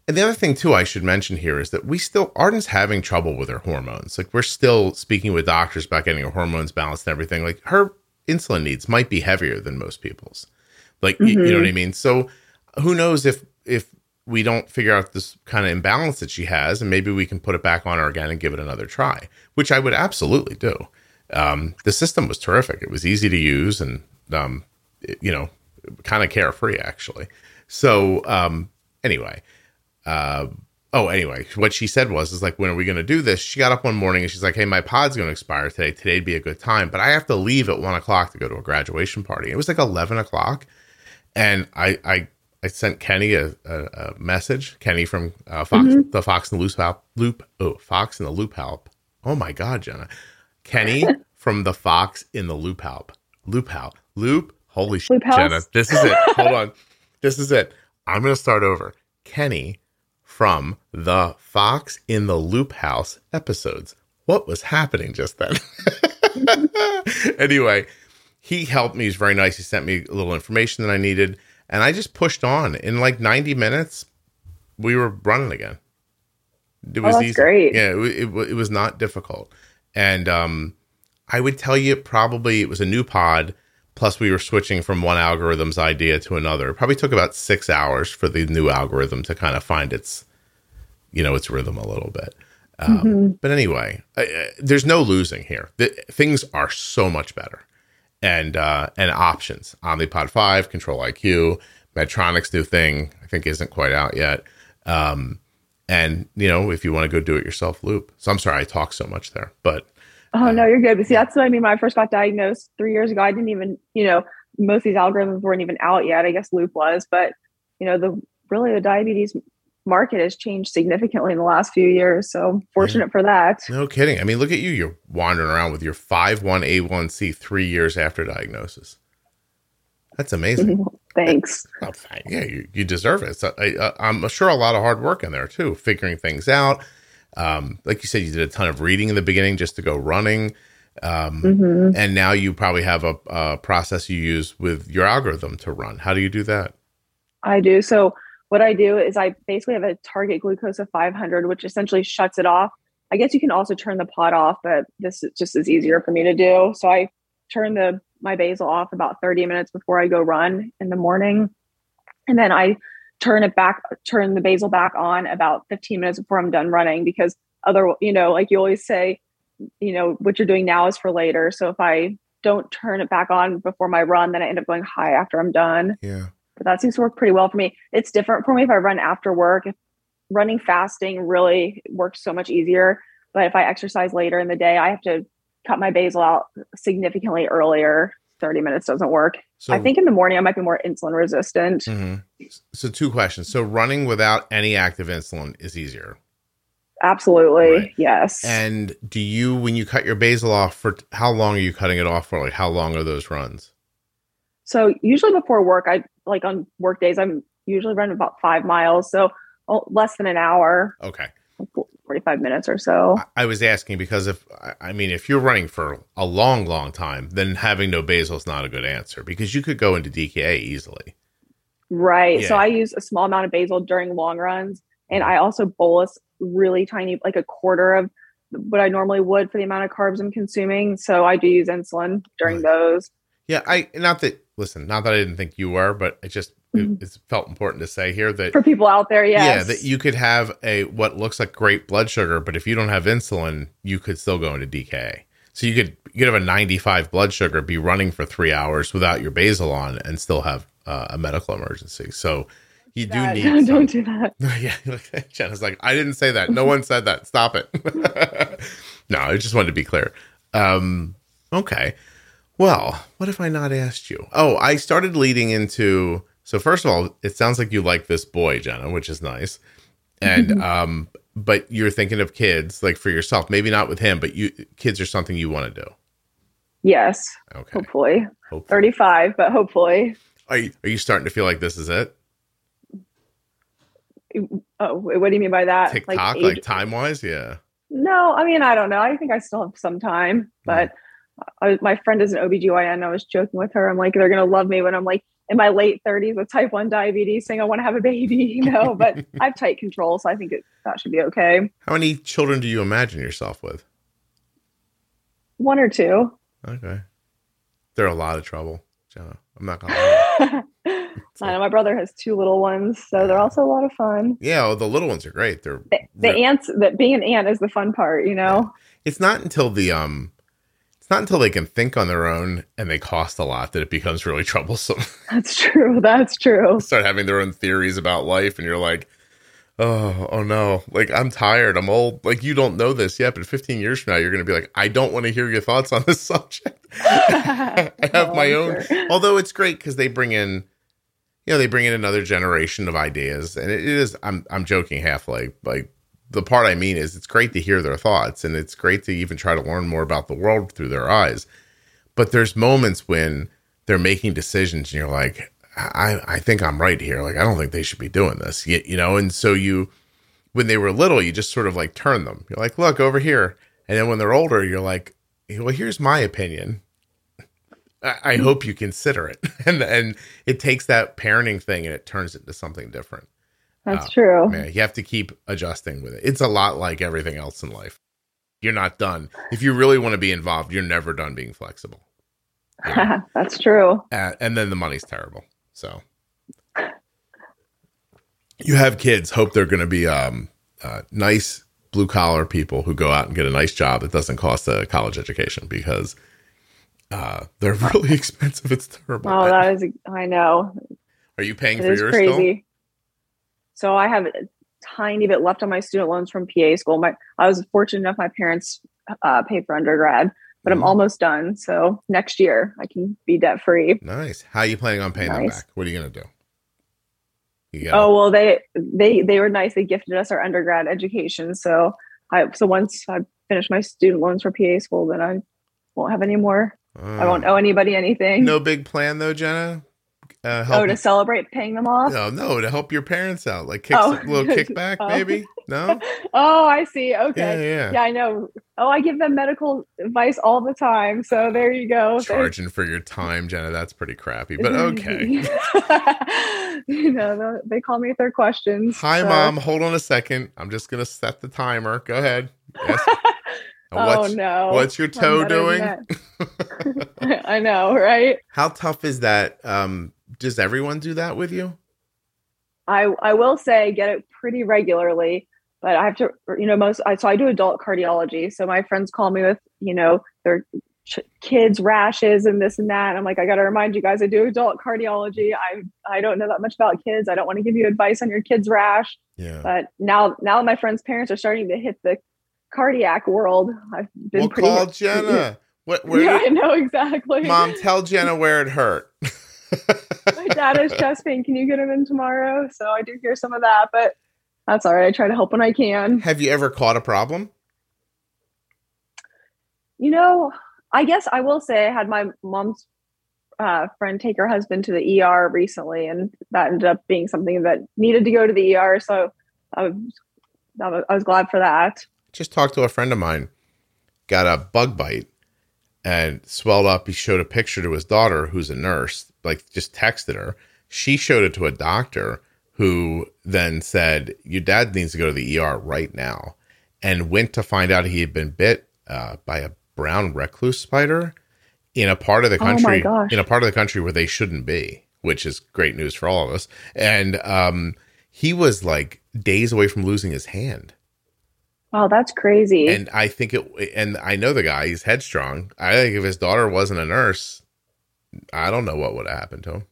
and the other thing too, I should mention here is that we still Arden's having trouble with her hormones. Like we're still speaking with doctors about getting her hormones balanced and everything. Like her insulin needs might be heavier than most people's. Like y- you know Mhm. what I mean. So who knows if if we don't figure out this kind of imbalance that she has, and maybe we can put it back on her again and give it another try, which I would absolutely do. Um, the system was terrific. It was easy to use and, um, you know, kind of carefree actually. So, um, anyway, uh, oh, anyway, what she said was, is like, when are we going to do this? She got up one morning and she's like, Hey, my pod's going to expire today. Today'd be a good time, but I have to leave at one o'clock to go to a graduation party. It was like 11 o'clock. And I, I, I sent Kenny a, a, a message. Kenny from uh, Fox, the Fox and the Loop Help, Loop, oh, Fox and the Loop Help. Oh my God, Jenna. Kenny from the Fox in the Loop Help. Loop Help. Loop. Holy shit, Jenna. This is it. Hold on. This is it. I'm going to start over. Kenny from the Fox in the Loop House episodes. What was happening just then? anyway, he helped me. He's very nice. He sent me a little information that I needed, and I just pushed on. In like 90 minutes, we were running again. It was Oh, that's easy. great. Yeah, it, it, it was not difficult. And um, I would tell you probably it was a new pod. Plus, we were switching from one algorithm's idea to another. It probably took about six hours for the new algorithm to kind of find its, you know, its rhythm a little bit. Um, But anyway, I, I, there's no losing here. The, things are so much better, and uh, and options. Omnipod five, Control IQ, Medtronic's new thing. I think isn't quite out yet. Um, and you know, if you want to go do it yourself, Loop. So I'm sorry I talk so much there, but Oh no, you're good. But see, that's what I mean. When I first got diagnosed three years ago, I didn't even, you know, most of these algorithms weren't even out yet. I guess Loop was, but you know, the really the diabetes market has changed significantly in the last few years. So fortunate for that. no kidding. I mean, look at you. You're wandering around with your five one A1C three years after diagnosis. That's amazing. Thanks. Oh, fine. yeah, you, you deserve it. So I, uh, I'm sure a lot of hard work in there too, figuring things out. Um, like you said, you did a ton of reading in the beginning just to go running. Um, hmm and now you probably have a, a process you use with your algorithm to run. How do you do that? I do. So what I do is I basically have a target glucose of 500, which essentially shuts it off. I guess you can also turn the pod off, but this is just is easier for me to do. So I turn the my basal off about 30 minutes before I go run in the morning. And then I turn it back, turn the basal back on about 15 minutes before I'm done running because other, you know, like you always say, you know, what you're doing now is for later. So if I don't turn it back on before my run, then I end up going high after I'm done Yeah. but that seems to work pretty well for me. It's different for me if I run after work. If running fasting really works so much easier. But if I exercise later in the day, I have to cut my basal out significantly earlier. 30 minutes doesn't work. So I think in the morning I might be more insulin resistant. Mhm. So two questions. So running without any active insulin is easier. Absolutely. Right. Yes. And do you, when you cut your basal off, for how long are you cutting it off for? Like, how long are those runs? so usually before work, I like on work days, I'm usually running about five miles. So oh, less than an hour, Okay. 45 minutes or so. I- was asking because if, I- mean, if you're running for a long, long time, then having no basal is not a good answer because you could go into DKA easily. Right. So I use a small amount of basal during long runs. And mm-hmm. I also bolus really tiny, like a quarter of what I normally would for the amount of carbs I'm consuming. So I do use insulin during Right. those. Yeah. I, not that, listen, not that I didn't think you were, but it just, Mhm. it, felt important to say here that For people out there, yes. Yeah, that you could have a what looks like great blood sugar, but if you don't have insulin, you could still go into DKA. So you could you could have a 95 blood sugar, be running for three hours without your basal on, and still have uh, a medical emergency. So you do That- need. don't do that. yeah, Jenna's like, I didn't say that. No one said that. Stop it. no, I just wanted to be clear. Um, okay. Well, what if I not asked you? Oh, I started leading into. So first of all, it sounds like you like this boy, Jenna, which is nice. And mm-hmm. um, but you're thinking of kids, like for yourself. Maybe not with him, but you kids are something you want to do. Yes. Okay. Hopefully. Hopefully. 35, but hopefully. Are you, are you starting to feel like this is it? Oh, what do you mean by that? TikTok, age- like time wise, yeah. No, I mean, I don't know. I think I still have some time, mm-hmm. but I, my friend is an OBGYN. I was joking with her. I'm like, they're going to love me when I'm like in my late 30s with type 1 diabetes saying I want to have a baby, you know, but I have tight control. So I think it, that should be okay. How many children do you imagine yourself with? One or two. Okay. They're a lot of trouble, Jenna. I'm not gonna lie. I know my brother has two little ones, so they're also a lot of fun. Yeah, well, the little ones are great. They're The, the aunts, that being an aunt is the fun part, you know? it's not until the um it's not until they can think on their own and they cost a lot that it becomes really troublesome. That's true. That's true. Start having their own theories about life and you're like, oh, oh no. Like I'm tired. I'm old. Like you don't know this yet, but 15 years from now you're gonna be like, I don't want to hear your thoughts on this subject. I have Oh, my own. sure. Although it's great because they bring in, you know, they bring in another generation of ideas, and it is. I'm I'm joking halfway. Like the part I mean is, it's great to hear their thoughts, and it's great to even try to learn more about the world through their eyes. But there's moments when they're making decisions, and you're like, I I think I'm right here. Like I don't think they should be doing this. You, you know, and so you. When they were little, you just sort of like turn them. You're like, look over here. And then when they're older, you're like, well, here's my opinion I, I hope you consider it. And and it takes that parenting thing and it turns it into something different. That's Oh, true. Man, you have to keep adjusting with it. It's a lot like everything else in life. You're not done. If you really want to be involved, you're never done being flexible. That's true. Uh, and then the money's terrible. So you have kids, hope they're going to be um, uh, nice blue collar people who go out and get a nice job that doesn't cost a college education because uh, they're really expensive. It's terrible. Oh, that is, I know. Are you paying It for yours crazy. So I have a tiny bit left on my student loans from PA school. My I was fortunate enough my parents uh, paid for undergrad, but I'm Mhm. almost done. So next year I can be debt free. Nice. How are you planning on paying them back? What are you going to do? You Oh well, they they they were nice. They gifted us our undergrad education. So I so once I finish my student loans for PA school, then I won't have any more. I won't owe anybody anything. Uh, No big plan though, Jenna. Uh, help oh, to celebrate paying them off. no, no, to help your parents out, like kick Oh. a little kickback, Oh. maybe. No, oh, I see. Okay. yeah. Yeah, I know. Oh, I give them medical advice all the time. So there you go. Charging for your time, Jenna. That's pretty crappy, but okay. you know, they call me with their questions. Hi, so- mom. Hold on a second. I'm just gonna set the timer. Go ahead. Yes. Oh what's no. what's your toe doing? I know, right? How tough is that? Um, does everyone do that with you? I I will say get it pretty regularly, but I have to, you know, most I so I do adult cardiology. So my friends call me with, you know, their ch- kids rashes and this and that. And I'm like, I got to remind you guys, I do adult cardiology. I I don't know that much about kids. I don't want to give you advice on your kid's rash. Yeah. But now now my friends' parents are starting to hit the cardiac world. I've been We'll pretty call Jenna. What? Where? yeah, I know exactly. Mom, tell Jenna where it hurt. my dad has chest pain. Can you get him in tomorrow? So I do hear some of that, but that's all right. I try to help when I can. Have you ever caught a problem? You know, I guess I will say I had my mom's uh, friend take her husband to the ER recently, and that ended up being something that needed to go to the ER. So I was, I was, I was glad for that. Just talked to a friend of mine. Got a bug bite and swelled up. He showed a picture to his daughter, who's a nurse. Like just texted her. She showed it to a doctor, who then said, "Your dad needs to go to the ER right now," and went to find out he had been bit uh, by a brown recluse spider in a part of the Oh country gosh. in a part of the country where they shouldn't be, which is great news for all of us. And um, he was like days away from losing his hand. Wow, that's crazy. And I think it, and I know the guy, he's headstrong. I think if his daughter wasn't a nurse, I don't know what would have happened to him.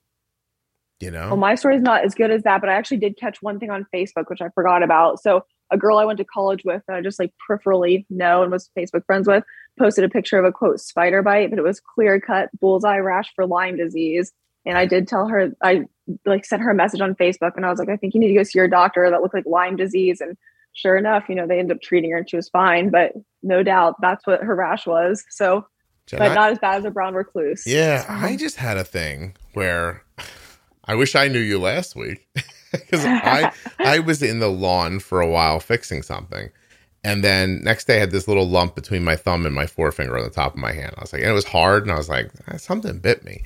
You know? Well, my story's not as good as that, but I actually did catch one thing on Facebook, which I forgot about. So, a girl I went to college with, that I just like peripherally know and was Facebook friends with, posted a picture of a quote spider bite, but it was clear cut bullseye rash for Lyme disease. And I did tell her, I like sent her a message on Facebook, and I was like, I think you need to go see your doctor. That looked like Lyme disease. And sure enough, you know, they ended up treating her and she was fine. But no doubt that's what her rash was. So, Jen, but I- not as bad as a brown recluse. yeah, So- I just had a thing where I wish I knew you last week because I I was in the lawn for a while fixing something. And then next day I had this little lump between my thumb and my forefinger on the top of my hand. I was like, and it was hard, and I was like, "Ah, something bit me.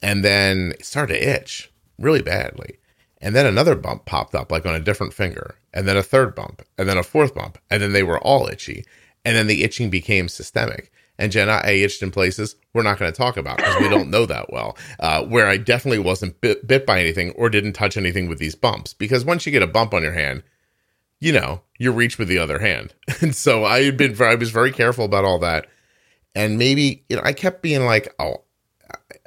And then it started to itch really badly. And then another bump popped up, like on a different finger, and then a third bump, and then a fourth bump, and then they were all itchy. And then the itching became systemic. And Jenna, I itched in places we're not going to talk about because we don't know that well, uh, where I definitely wasn't bit, bit by anything or didn't touch anything with these bumps. Because once you get a bump on your hand, you know, you reach with the other hand. And so I had been, I was very careful about all that. And maybe, you know, I kept being like, oh,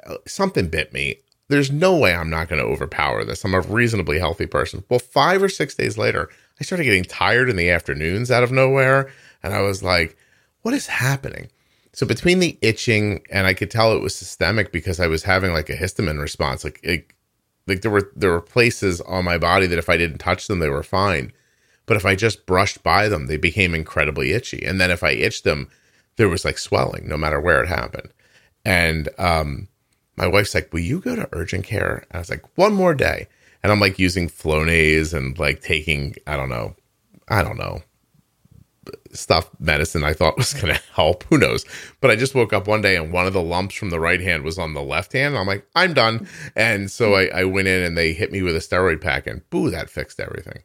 uh, something bit me. There's no way I'm not going to overpower this. I'm a reasonably healthy person. Well, five or six days later, I started getting tired in the afternoons out of nowhere. And I was like, what is happening? So between the itching and I could tell it was systemic because I was having like a histamine response. Like it, like there were there were places on my body that if I didn't touch them, they were fine. But if I just brushed by them, they became incredibly itchy. And then if I itched them, there was like swelling, no matter where it happened. And um, my wife's like, "Will you go to urgent care?" And I was like, "One more day." And I'm like using Flonase and like taking I don't know, I don't know, stuff medicine I thought was going to help. Who knows? But I just woke up one day and one of the lumps from the right hand was on the left hand. I'm like, I'm done. And so I, I went in and they hit me with a steroid pack and boo, that fixed everything.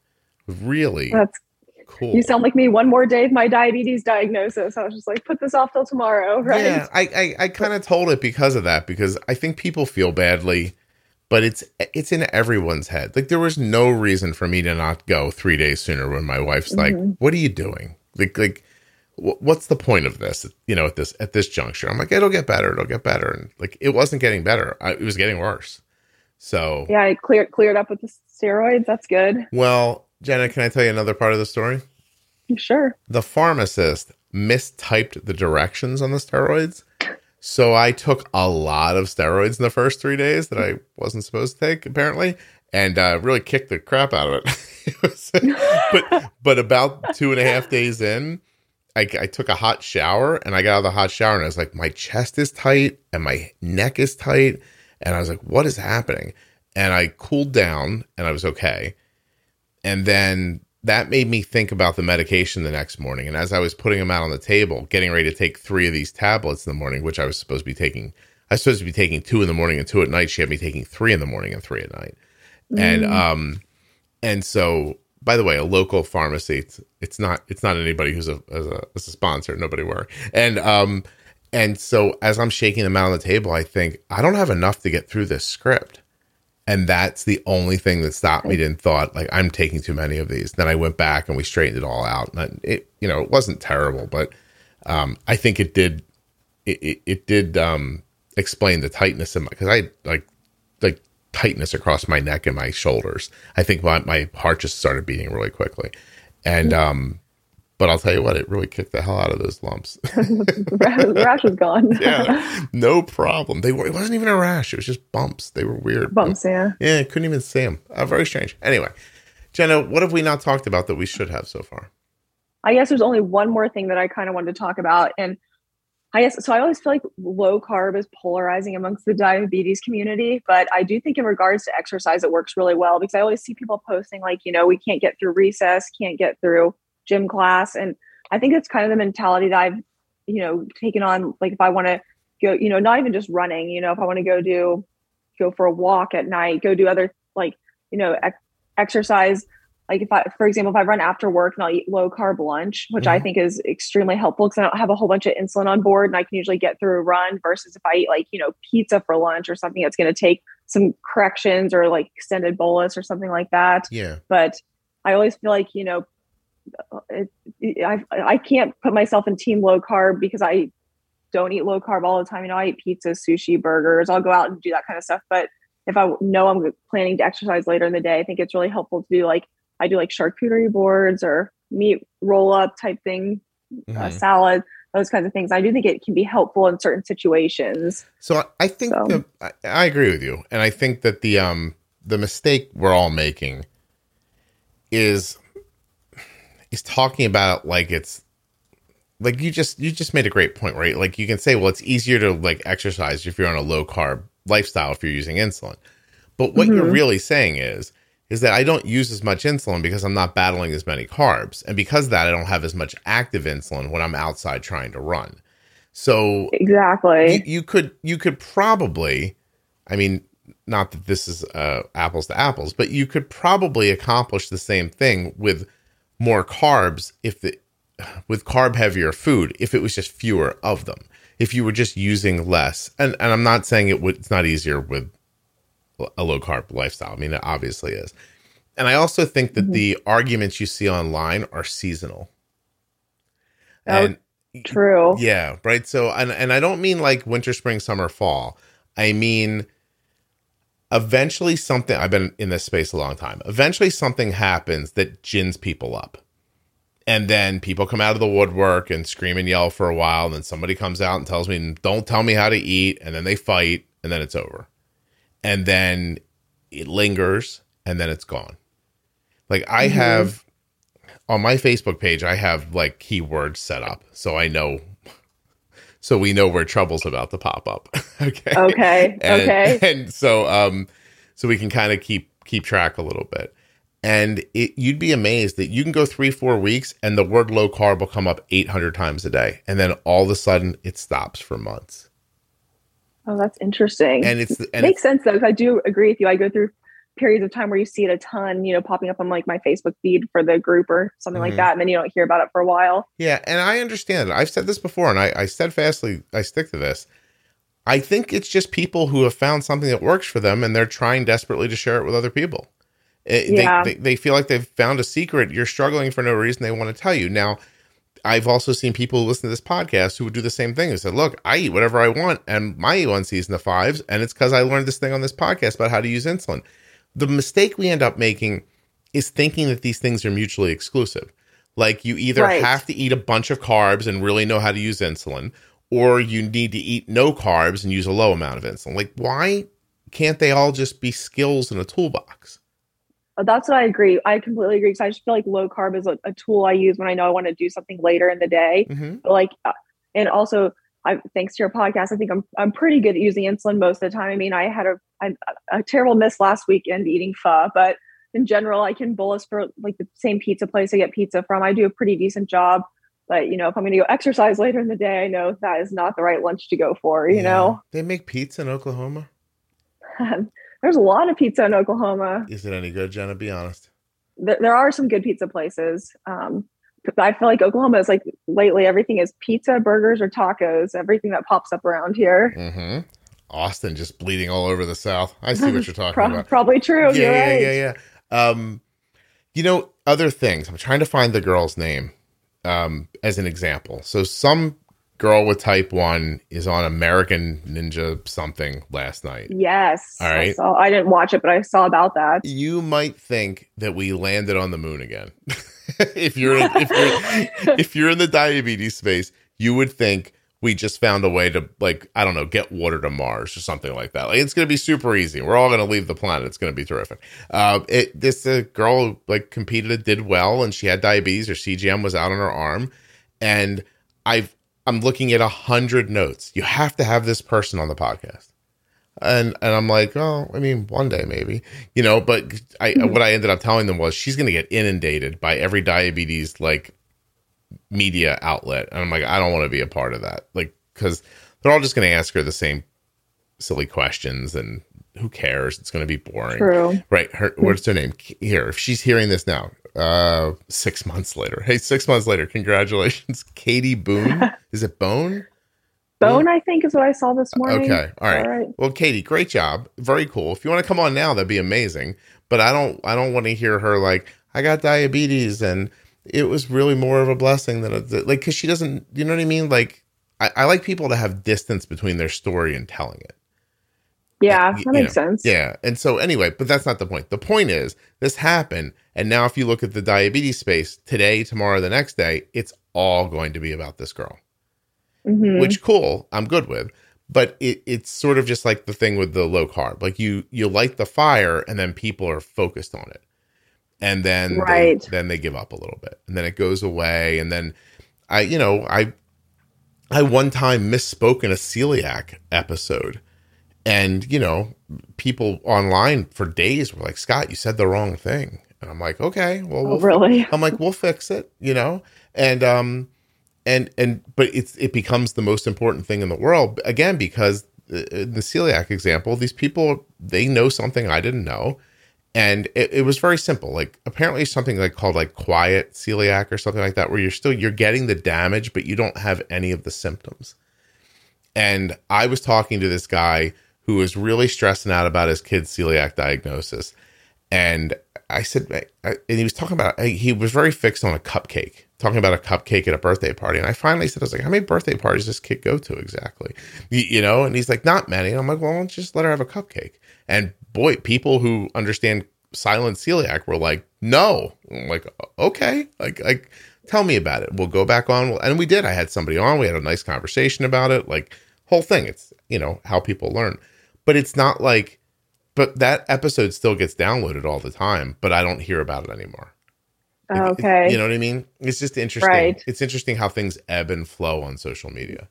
Really That's cool. you sound like me. One more day of my diabetes diagnosis. I was just like, put this off till tomorrow, right? Yeah, I I, I kind of told it because of that because I think people feel badly, but it's it's in everyone's head. Like there was no reason for me to not go three days sooner when my wife's like, mm-hmm. "What are you doing? Like like." What's the point of this? You know, at this at this juncture, I'm like, it'll get better. It'll get better, and like, it wasn't getting better. I, it was getting worse. So, Yeah, I cleared cleared up with the steroids. That's good. well, Jenna, can I tell you another part of the story? Sure. the pharmacist mistyped the directions on the steroids. So I took a lot of steroids in the first three days that I wasn't supposed to take, apparently, and uh, really kicked the crap out of it. It was- but but about two and a half days in, I, I took a hot shower and I got out of the hot shower and I was like, my chest is tight and my neck is tight, and I was like, what is happening? And I cooled down and I was okay. And then that made me think about the medication the next morning. And as I was putting them out on the table, getting ready to take three of these tablets in the morning, which I was supposed to be taking, I was supposed to be taking two in the morning and two at night. She had me taking three in the morning and three at night. And um, and so by the way, a local pharmacy. It's, it's not it's not anybody who's a as a, as a sponsor. Nobody worry. And um, and so as I'm shaking them out on the table, I think I don't have enough to get through this script and that's the only thing that stopped me and thought like i'm taking too many of these then i went back and we straightened it all out and it you know it wasn't terrible but um i think it did it, it, it did um explain the tightness in my because i like like tightness across my neck and my shoulders i think my, my heart just started beating really quickly and um but i'll tell you what it really kicked the hell out of those lumps the rash, is gone. yeah no problem they were it wasn't even a rash it was just bumps they were weird Bumps, yeah. yeah, I couldn't even see them. Uh, very strange. Anyway, Jenna, what have we not talked about that we should have so far? I guess there's only one more thing that I kind of wanted to talk about. And I guess so I always feel like low carb is polarizing amongst the diabetes community, but I do think in regards to exercise, it works really well because I always see people posting like, you know, we can't get through recess, can't get through gym class. And I think it's kind of the mentality that I've, you know, taken on. Like if I want to go, you know, not even just running, you know, if I want to go do, go for a walk at night, go do other like, you know, ex- exercise like if I, for example, if I run after work and I'll eat low carb lunch, which I Mhm. think is extremely helpful because I don't have a whole bunch of insulin on board and I can usually get through a run versus if I eat like, you know, pizza for lunch or something that's going to take some corrections or like extended bolus or something like that. Yeah. But I always feel like, you know, it, it- I, I can't put myself in team low carb because I don't eat low carb all the time. You know, I eat pizza, sushi, burgers. I'll go out and do that kind of stuff. But if I know I'm planning to exercise later in the day, I think it's really helpful to do like I do like charcuterie boards or meat roll up type thing, uh, Mhm. salad, those kinds of things. I do think it can be helpful in certain situations. So I, think So- the, I, I agree with you, and I think that the um the mistake we're all making is is talking about like it's like you just you just made a great point, right? Like you can say, well, it's easier to like exercise if you're on a low carb lifestyle if you're using insulin, but what you're Mhm. really saying is is that I don't use as much insulin because I'm not battling as many carbs, and because of that, I don't have as much active insulin when I'm outside trying to run. So Exactly. you, you could you could probably i mean not that this is uh, apples to apples but you could probably accomplish the same thing with more carbs if the with carb heavier food if it was just fewer of them if you were just using less and and i'm not saying it would it's not easier with a low carb lifestyle i mean it obviously is and i also think that Mhm. the arguments you see online are seasonal Oh, and True. yeah, right. So, and and I don't mean like winter, spring, summer, fall. I mean, eventually something. I've been in this space a long time. Eventually, something happens that gins people up, and then people come out of the woodwork and scream and yell for a while. And then somebody comes out and tells me, "Don't tell me how to eat," and then they fight, and then it's over, and then it lingers, and then it's gone. Like I Mhm. have on my Facebook page, I have like keywords set up so I know, so we know where trouble's about to pop up. okay. Okay. And, okay. And so, um, so we can kind of keep keep track a little bit. And it, you'd be amazed that you can go three, four weeks and the word low carb will come up 800 times a day. And then all of a sudden it stops for months. Oh, that's interesting. And it's, and makes sense though. I do agree with you. I go through periods of time where you see it a ton, you know, popping up on like my Facebook feed for the group or something Mhm. like that, and then you don't hear about it for a while. Yeah, and I understand it. I've said this before, and I, I steadfastly I stick to this. I think it's just people who have found something that works for them, and they're trying desperately to share it with other people. It- they- Yeah. they, they feel like they've found a secret. You're struggling for no reason. They want to tell you. Now, I've also seen people who listen to this podcast who would do the same thing. Who said, "Look, I eat whatever I want, and my A1C is in the fives, and it's because I learned this thing on this podcast about how to use insulin." The mistake we end up making is thinking that these things are mutually exclusive. Like you either Right. have to eat a bunch of carbs and really know how to use insulin, or you need to eat no carbs and use a low amount of insulin. Like, why can't they all just be skills in a toolbox? That's what I agree. I completely agree because I just feel like low carb is a, a tool I use when I know I want to do something later in the day. Mm-hmm. Like, uh, and also, I thanks to your podcast, I think I'm I'm pretty good at using insulin most of the time. I mean, I had a a, a terrible miss last weekend eating pho, but in general, I can bolus for like the same pizza place I get pizza from. I do a pretty decent job. But you know, if I'm going to go exercise later in the day, I know that is not the right lunch to go for. You know, they make pizza in Oklahoma. there's a lot of pizza in Oklahoma. Is it any good, Jenna? Be honest. there, there are some good pizza places. Um, but I feel like Oklahoma is like lately everything is pizza, burgers, or tacos. Everything that pops up around here. Mm-hmm. Austin just bleeding all over the South. I see what you're talking Pro- about. Probably true. yeah, yeah, right. yeah, yeah. Um, you know, other things. I'm trying to find the girl's name um, as an example. So, some girl with type one is on American Ninja something last night. Yes. All I saw. I didn't watch it, but I saw about that. You might think that we landed on the moon again. if you're in, if you're if you're in the diabetes space, you would think we just found a way to like I don't know get water to Mars or something like that. Like it's going to be super easy. We're all going to leave the planet. It's going to be terrific. Uh, it this uh, girl like competed, did well, and she had diabetes. Her CGM was out on her arm, and I've I'm looking at a hundred notes. You have to have this person on the podcast. And and I'm like, oh, I mean, one day maybe, you know. But I mm-hmm. what I ended up telling them was she's going to get inundated by every diabetes like media outlet, and I'm like, I don't want to be a part of that, like because they're all just going to ask her the same silly questions, and who cares? It's going to be boring, True. right? Her what's her name? Here, if she's hearing this now, uh, six months later. Hey, six months later, congratulations, Katie Boone. Is it Bone? Bone, I think, is what I saw this morning. Okay. All right. All right. Well, Katie, great job. Very cool. If you want to come on now, that'd be amazing. But I don't I don't want to hear her like, I got diabetes and it was really more of a blessing than a like because she doesn't you know what I mean? Like I, I like people to have distance between their story and telling it. Yeah, that makes know, sense. Yeah. And so anyway, but that's not the point. The point is this happened. And now if you look at the diabetes space today, tomorrow, the next day, it's all going to be about this girl. Mhm. which cool i'm good with but it, it's sort of just like the thing with the low carb like you you light the fire and then people are focused on it and then they- then they give up a little bit and then it goes away and then i you know i i one time misspoke in a celiac episode and you know people online for days were like scott you said the wrong thing and i'm like okay well Oh, we'll really? I'm like, we'll fix it, you know, and um, and and but it's it becomes the most important thing in the world again because uh, in the celiac example, these people they know something I didn't know, and it, it was very simple. Like apparently something like called like quiet celiac or something like that, where you're still you're getting the damage, but you don't have any of the symptoms. And I was talking to this guy who was really stressing out about his kid's celiac diagnosis. And I said, and he was talking about, he was very fixed on a cupcake, talking about a cupcake at a birthday party. And I finally said, I was like, how many birthday parties does this kid go to exactly? You, know? And he's like, not many. And I'm like, well, just let her have a cupcake. And boy, people who understand silent celiac were like, no. I'm like, okay, like, like, tell me about it. We'll go back on. And we did. I had somebody on. We had a nice conversation about it. Like, whole thing. It's, you know, how people learn. But it's not like, but that episode still gets downloaded all the time, but I don't hear about it anymore. It- it- Okay. you know what I mean? It's just interesting. Right. It's interesting how things ebb and flow on social media.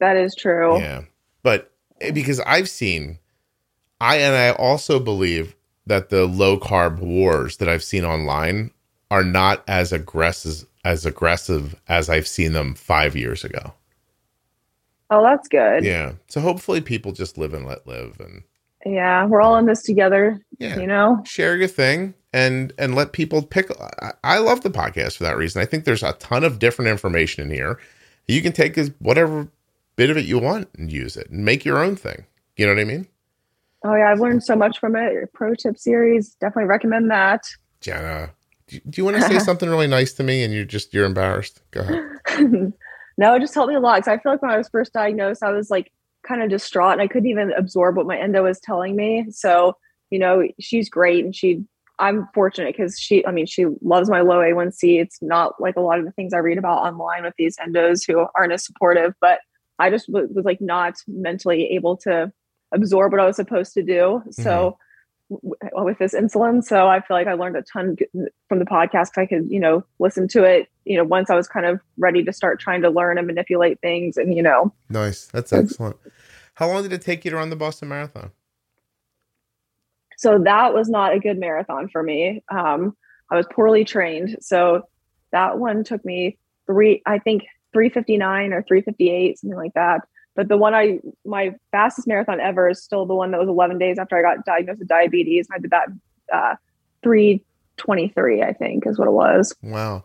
that is true. Yeah. But eh, because I've seen, I, and I also believe that the low carb wars that I've seen online are not as aggressive as aggressive as I've seen them five years ago. Oh, that's good. Yeah. So hopefully people just live and let live and Yeah, we're all in this together. Yeah. You know. share your thing and and let people pick I, I love the podcast for that reason. I think there's a ton of different information in here. You can take as whatever bit of it you want and use it and make your own thing. You know what I mean? Oh yeah, I've learned so much from it. Your pro tip series, definitely recommend that. Jenna, do, do you want to say something really nice to me and you're just you're embarrassed? Go ahead. no, it just helped me a lot because I feel like when I was first diagnosed, I was like kind of distraught and I couldn't even absorb what my endo was telling me. So, you know, she's great and she, I'm fortunate because she, I mean, she loves my low A1C. It's not like a lot of the things I read about online with these endos who aren't as supportive, but I just was, was like not mentally able to absorb what I was supposed to do. So, w- with this insulin. So I feel like I learned a ton from the podcast. I could, you know, listen to it, you know, once I was kind of ready to start trying to learn and manipulate things and, you know, nice. That's excellent. How long did it take you to run the Boston Marathon? so that was not a good marathon for me. Um, I was poorly trained. So that one took me three, I think 359 or 358, something like that. But the one I, my fastest marathon ever is still the one that was 11 days after I got diagnosed with diabetes. I did that uh, 323, I think is what it was. Wow.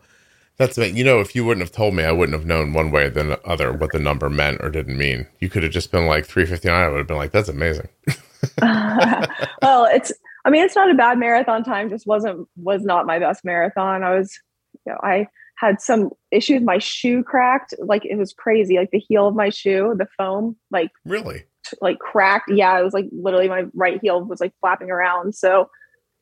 That's it. You know, if you wouldn't have told me, I wouldn't have known one way or the other what the number meant or didn't mean. You could have just been like 359. I would have been like, that's amazing. well, it's I mean, it's not a bad marathon time, just wasn't was not my best marathon. I was you know, I had some issues. My shoe cracked, like it was crazy. Like the heel of my shoe, the foam, like Really? t- like cracked. Yeah, it was like literally my right heel was like flapping around. So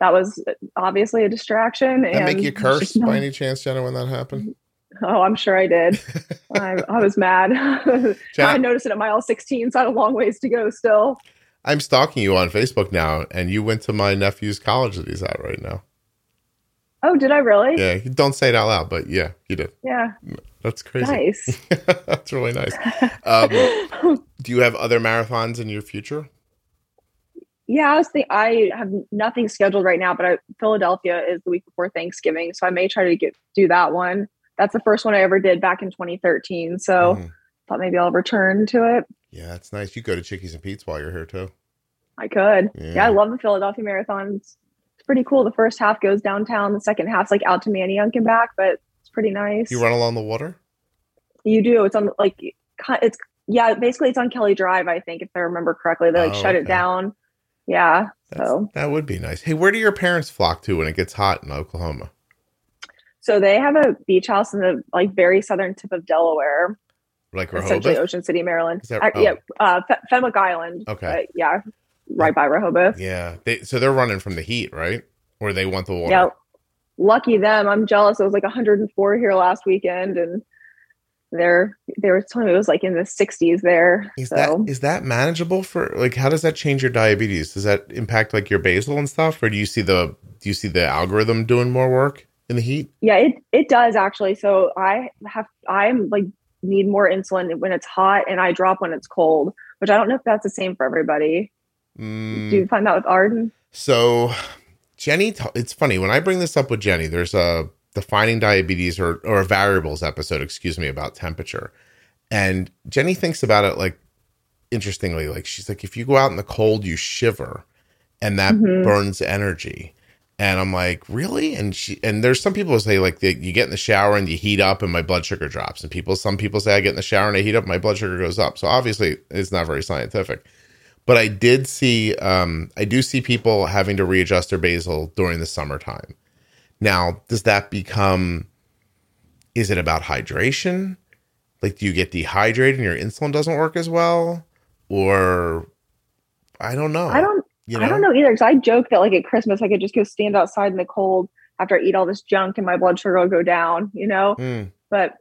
that was uh, obviously a distraction. That and make you curse by any chance, Jenna, when that happened? Oh, I'm sure I did. I, I was mad. I noticed it at mile 16, so I had a long ways to go still. I'm stalking you on Facebook now, and you went to my nephew's college that he's at right now. Oh, did I really? Yeah, don't say it out loud, but yeah, you did. Yeah. That's crazy. Nice. That's really nice. Um, do you have other marathons in your future? Yeah, I was think I have nothing scheduled right now, but I, Philadelphia is the week before Thanksgiving, so I may try to get do that one. That's the first one I ever did back in 2013, so Mhm. thought maybe I'll return to it. Yeah, that's nice. You go to Chickies and Pete's while you're here too. I could. Yeah. Yeah, I love the Philadelphia Marathon. It's, pretty cool. The first half goes downtown, the second half's like out to Manayunk and back, but it's pretty nice. You run along the water? You do. It's on like it's yeah. Basically, it's on Kelly Drive. I think if I remember correctly, they like Oh, shut okay. it down. Yeah. That's, So that would be nice. Hey, where do your parents flock to when it gets hot in Oklahoma? so they have a beach house in the like very southern tip of Delaware, Like essentially Rehoboth? Ocean City, Maryland. Is that- Uh, oh. Yeah, uh, Fe- Fenwick Island. Okay. yeah, right by Rehoboth. Yeah. They, so they're running from the heat, right? Or they want the water? Yeah. Lucky them. I'm jealous. It was like 104 here last weekend, and they're they were telling me it was like in the 60s there. Is so that is that manageable for like how does that change your diabetes? Does that impact like your basal and stuff, or do you see the do you see the algorithm doing more work in the heat? yeah, it it does actually. So I have I'm like need more insulin when it's hot, and I drop when it's cold, which I don't know if that's the same for everybody. Mm, Do you find that with Arden? So Jenny, it's funny when I bring this up with Jenny. There's a defining diabetes or or variables episode, excuse me, about temperature, and Jenny thinks about it like interestingly. Like she's like, if you go out in the cold, you shiver, and that Mhm. burns energy. And I'm like, really? And she and there's some people who say like you get in the shower and you heat up and my blood sugar drops. And people, some people say I get in the shower and I heat up, my blood sugar goes up. So obviously it's not very scientific but I did see um I do see people having to readjust their basal during the summertime. Now, does that become is it about hydration? Like do you get dehydrated and your insulin doesn't work as well? Or I don't know. I don't you know? I don't know either because I joke that like at Christmas I could just go stand outside in the cold after I eat all this junk and my blood sugar will go down, you know. Hmm. But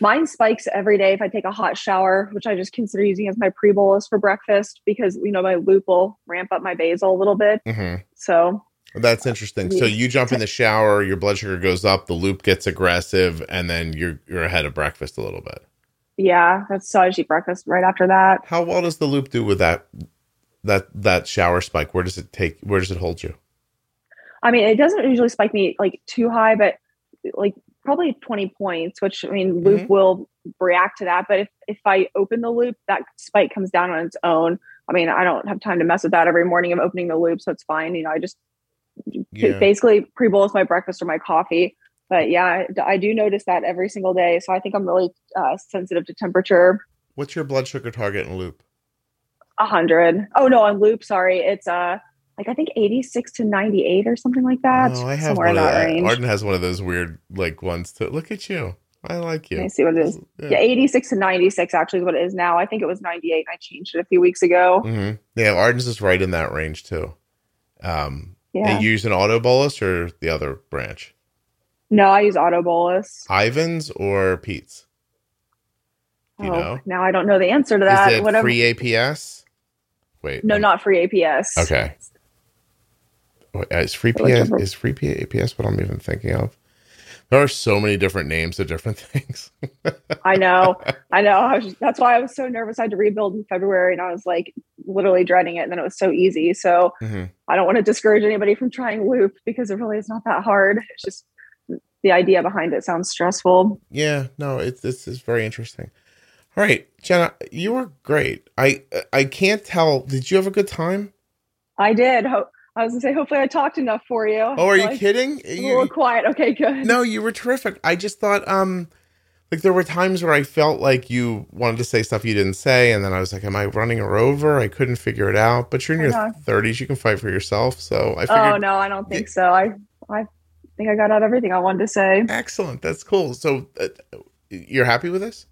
mine spikes every day if I take a hot shower, which I just consider using as my pre bolus for breakfast because you know my loop will ramp up my basal a little bit. Mhm. So That's interesting. So you jump in the shower, your blood sugar goes up, the loop gets aggressive, and then you're you're ahead of breakfast a little bit. yeah, that's so I just eat breakfast right after that. How well does the loop do with that that that shower spike? Where does it take? Where does it hold you? I mean, it doesn't usually spike me like too high, but like probably 20 points, which I mean, loop Mhm. will react to that. But if, if I open the loop, that spike comes down on its own. I mean, I don't have time to mess with that every morning of opening the loop. So it's fine. You know, I just Yeah. basically pre bolus my breakfast or my coffee. But yeah, I, I do notice that every single day. So I think I'm really uh, sensitive to temperature. What's your blood sugar target in loop? A hundred. Oh no, on loop. Sorry, it's uh like I think eighty six to ninety eight or something like that. oh, I have somewhere one in that range. Arden has one of those weird like ones to Look at you. I like you. Me see what it is. Yeah, eighty six to ninety six actually is what it is now. I think it was ninety eight. I changed it a few weeks ago. hmm Yeah, Arden's is right in that range too. Um, Yeah. and you use an auto bolus or the other branch? No, I use auto bolus. Ivan's or Pete's? Do you oh, know? now I don't know the answer to that. Is it Whatever. free APS? Wait. no, um, not free APS. Okay. Uh, Is free. PS is free P- APS what I'm even thinking of? There are so many different names of different things. I know. I know. I was, that's why I was so nervous. I had to rebuild in February and I was like literally dreading it. And then it was so easy. So Mhm. I don't want to discourage anybody from trying loop because it really is not that hard. It's just the idea behind it sounds stressful. Yeah, no, it's it's, it's very interesting. All right, Jenna, you were great. I I can't tell. Did you have a good time? I did. Ho- I was gonna say, hopefully I talked enough for you. Oh, are you Like, kidding? A You- little quiet. Okay, good. no, you were terrific. I just thought, um, like there were times where I felt like you wanted to say stuff you didn't say, and then I was like, "Am I running her over?" I couldn't figure it out. But you're in I your thirties; you can fight for yourself. So I figured, Oh no, I don't think so. I I think I got out everything I wanted to say. excellent. That's cool. So uh, you're happy with this?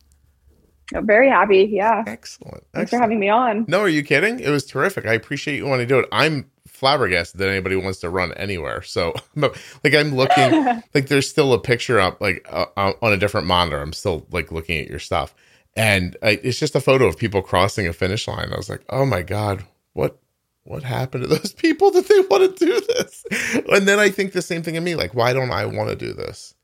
I'm very happy. Yeah. Excellent. Thanks for having me on. No, are you kidding? It was terrific. I appreciate you wanting to do it. I'm flabbergasted that anybody wants to run anywhere. So, like, I'm looking, like, there's still a picture up, like, uh, uh, on a different monitor. I'm still, like, looking at your stuff. And I, it's just a photo of people crossing a finish line. I was like, oh my God, what? What happened to those people that they want to do this? And then I think the same thing of me, like, why don't I want to do this?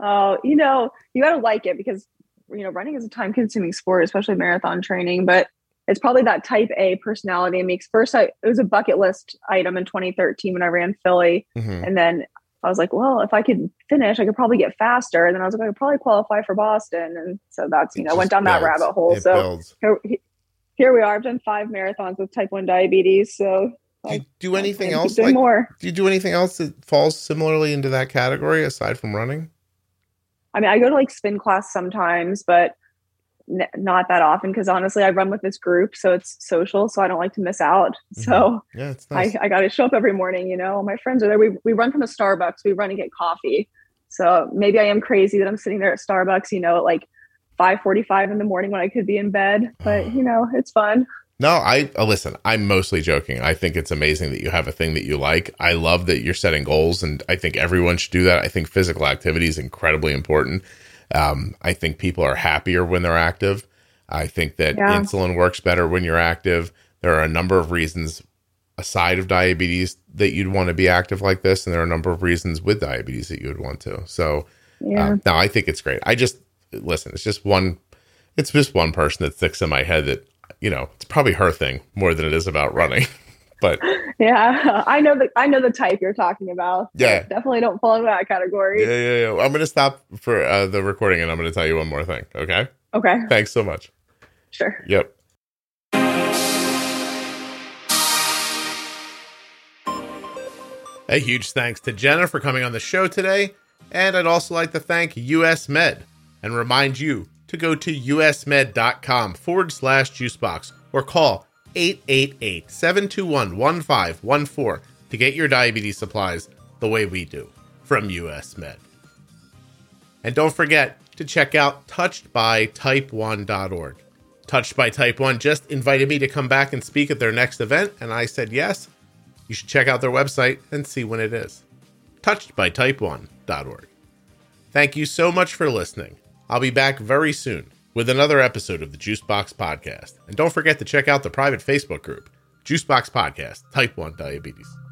Oh, you know, you got to like it because, you know, running is a time consuming sport, especially marathon training, but it's probably that type A personality in me. First, I, it was a bucket list item in 2013 when I ran Philly. Mhm. And then I was like, well, if I could finish, I could probably get faster. And then I was like, I could probably qualify for Boston. And so that's, you know, went down that rabbit hole. It So here, here we are. I've done five marathons with type 1 diabetes. So Do you do anything else? Like, more. do you do anything else that falls similarly into that category aside from running? I mean, I go to like spin class sometimes, but n- not that often because honestly, I run with this group, so it's social, so I don't like to miss out. So Yeah, it's nice. I, I got to show up every morning. You know, my friends are there. We we run from a Starbucks. We run and get coffee. So maybe I am crazy that I'm sitting there at Starbucks. You know, at like five forty five in the morning when I could be in bed. But you know, it's fun. No, I uh, listen. I'm mostly joking. I think it's amazing that you have a thing that you like. I love that you're setting goals, and I think everyone should do that. I think physical activity is incredibly important. Um, I think people are happier when they're active. I think that Yeah. insulin works better when you're active. There are a number of reasons aside of diabetes that you'd want to be active like this, and there are a number of reasons with diabetes that you would want to. So, Yeah. uh, no, I think it's great. I just listen. It's just one. It's just one person that sticks in my head that you know it's probably her thing more than it is about running. but yeah. I know the I know the type you're talking about. Yeah. Definitely don't fall into that category. yeah, yeah, yeah. I'm gonna stop for uh, the recording, and I'm gonna tell you one more thing. Okay. Okay. Thanks so much. Sure. Yep. A huge thanks to Jenna for coming on the show today. And I'd also like to thank US Med and remind you to go to usmed.com forward slash juicebox or call 888 721 1514 to get your diabetes supplies the way we do from US Med. And don't forget to check out touchedbytype1.org. Touched by Type 1 just invited me to come back and speak at their next event, and I said yes. You should check out their website and see when it is. Touchedbytype1.org. Thank you so much for listening. I'll be back very soon with another episode of the Juicebox Podcast. And don't forget to check out the private Facebook group, Juicebox Podcast Type 1 Diabetes.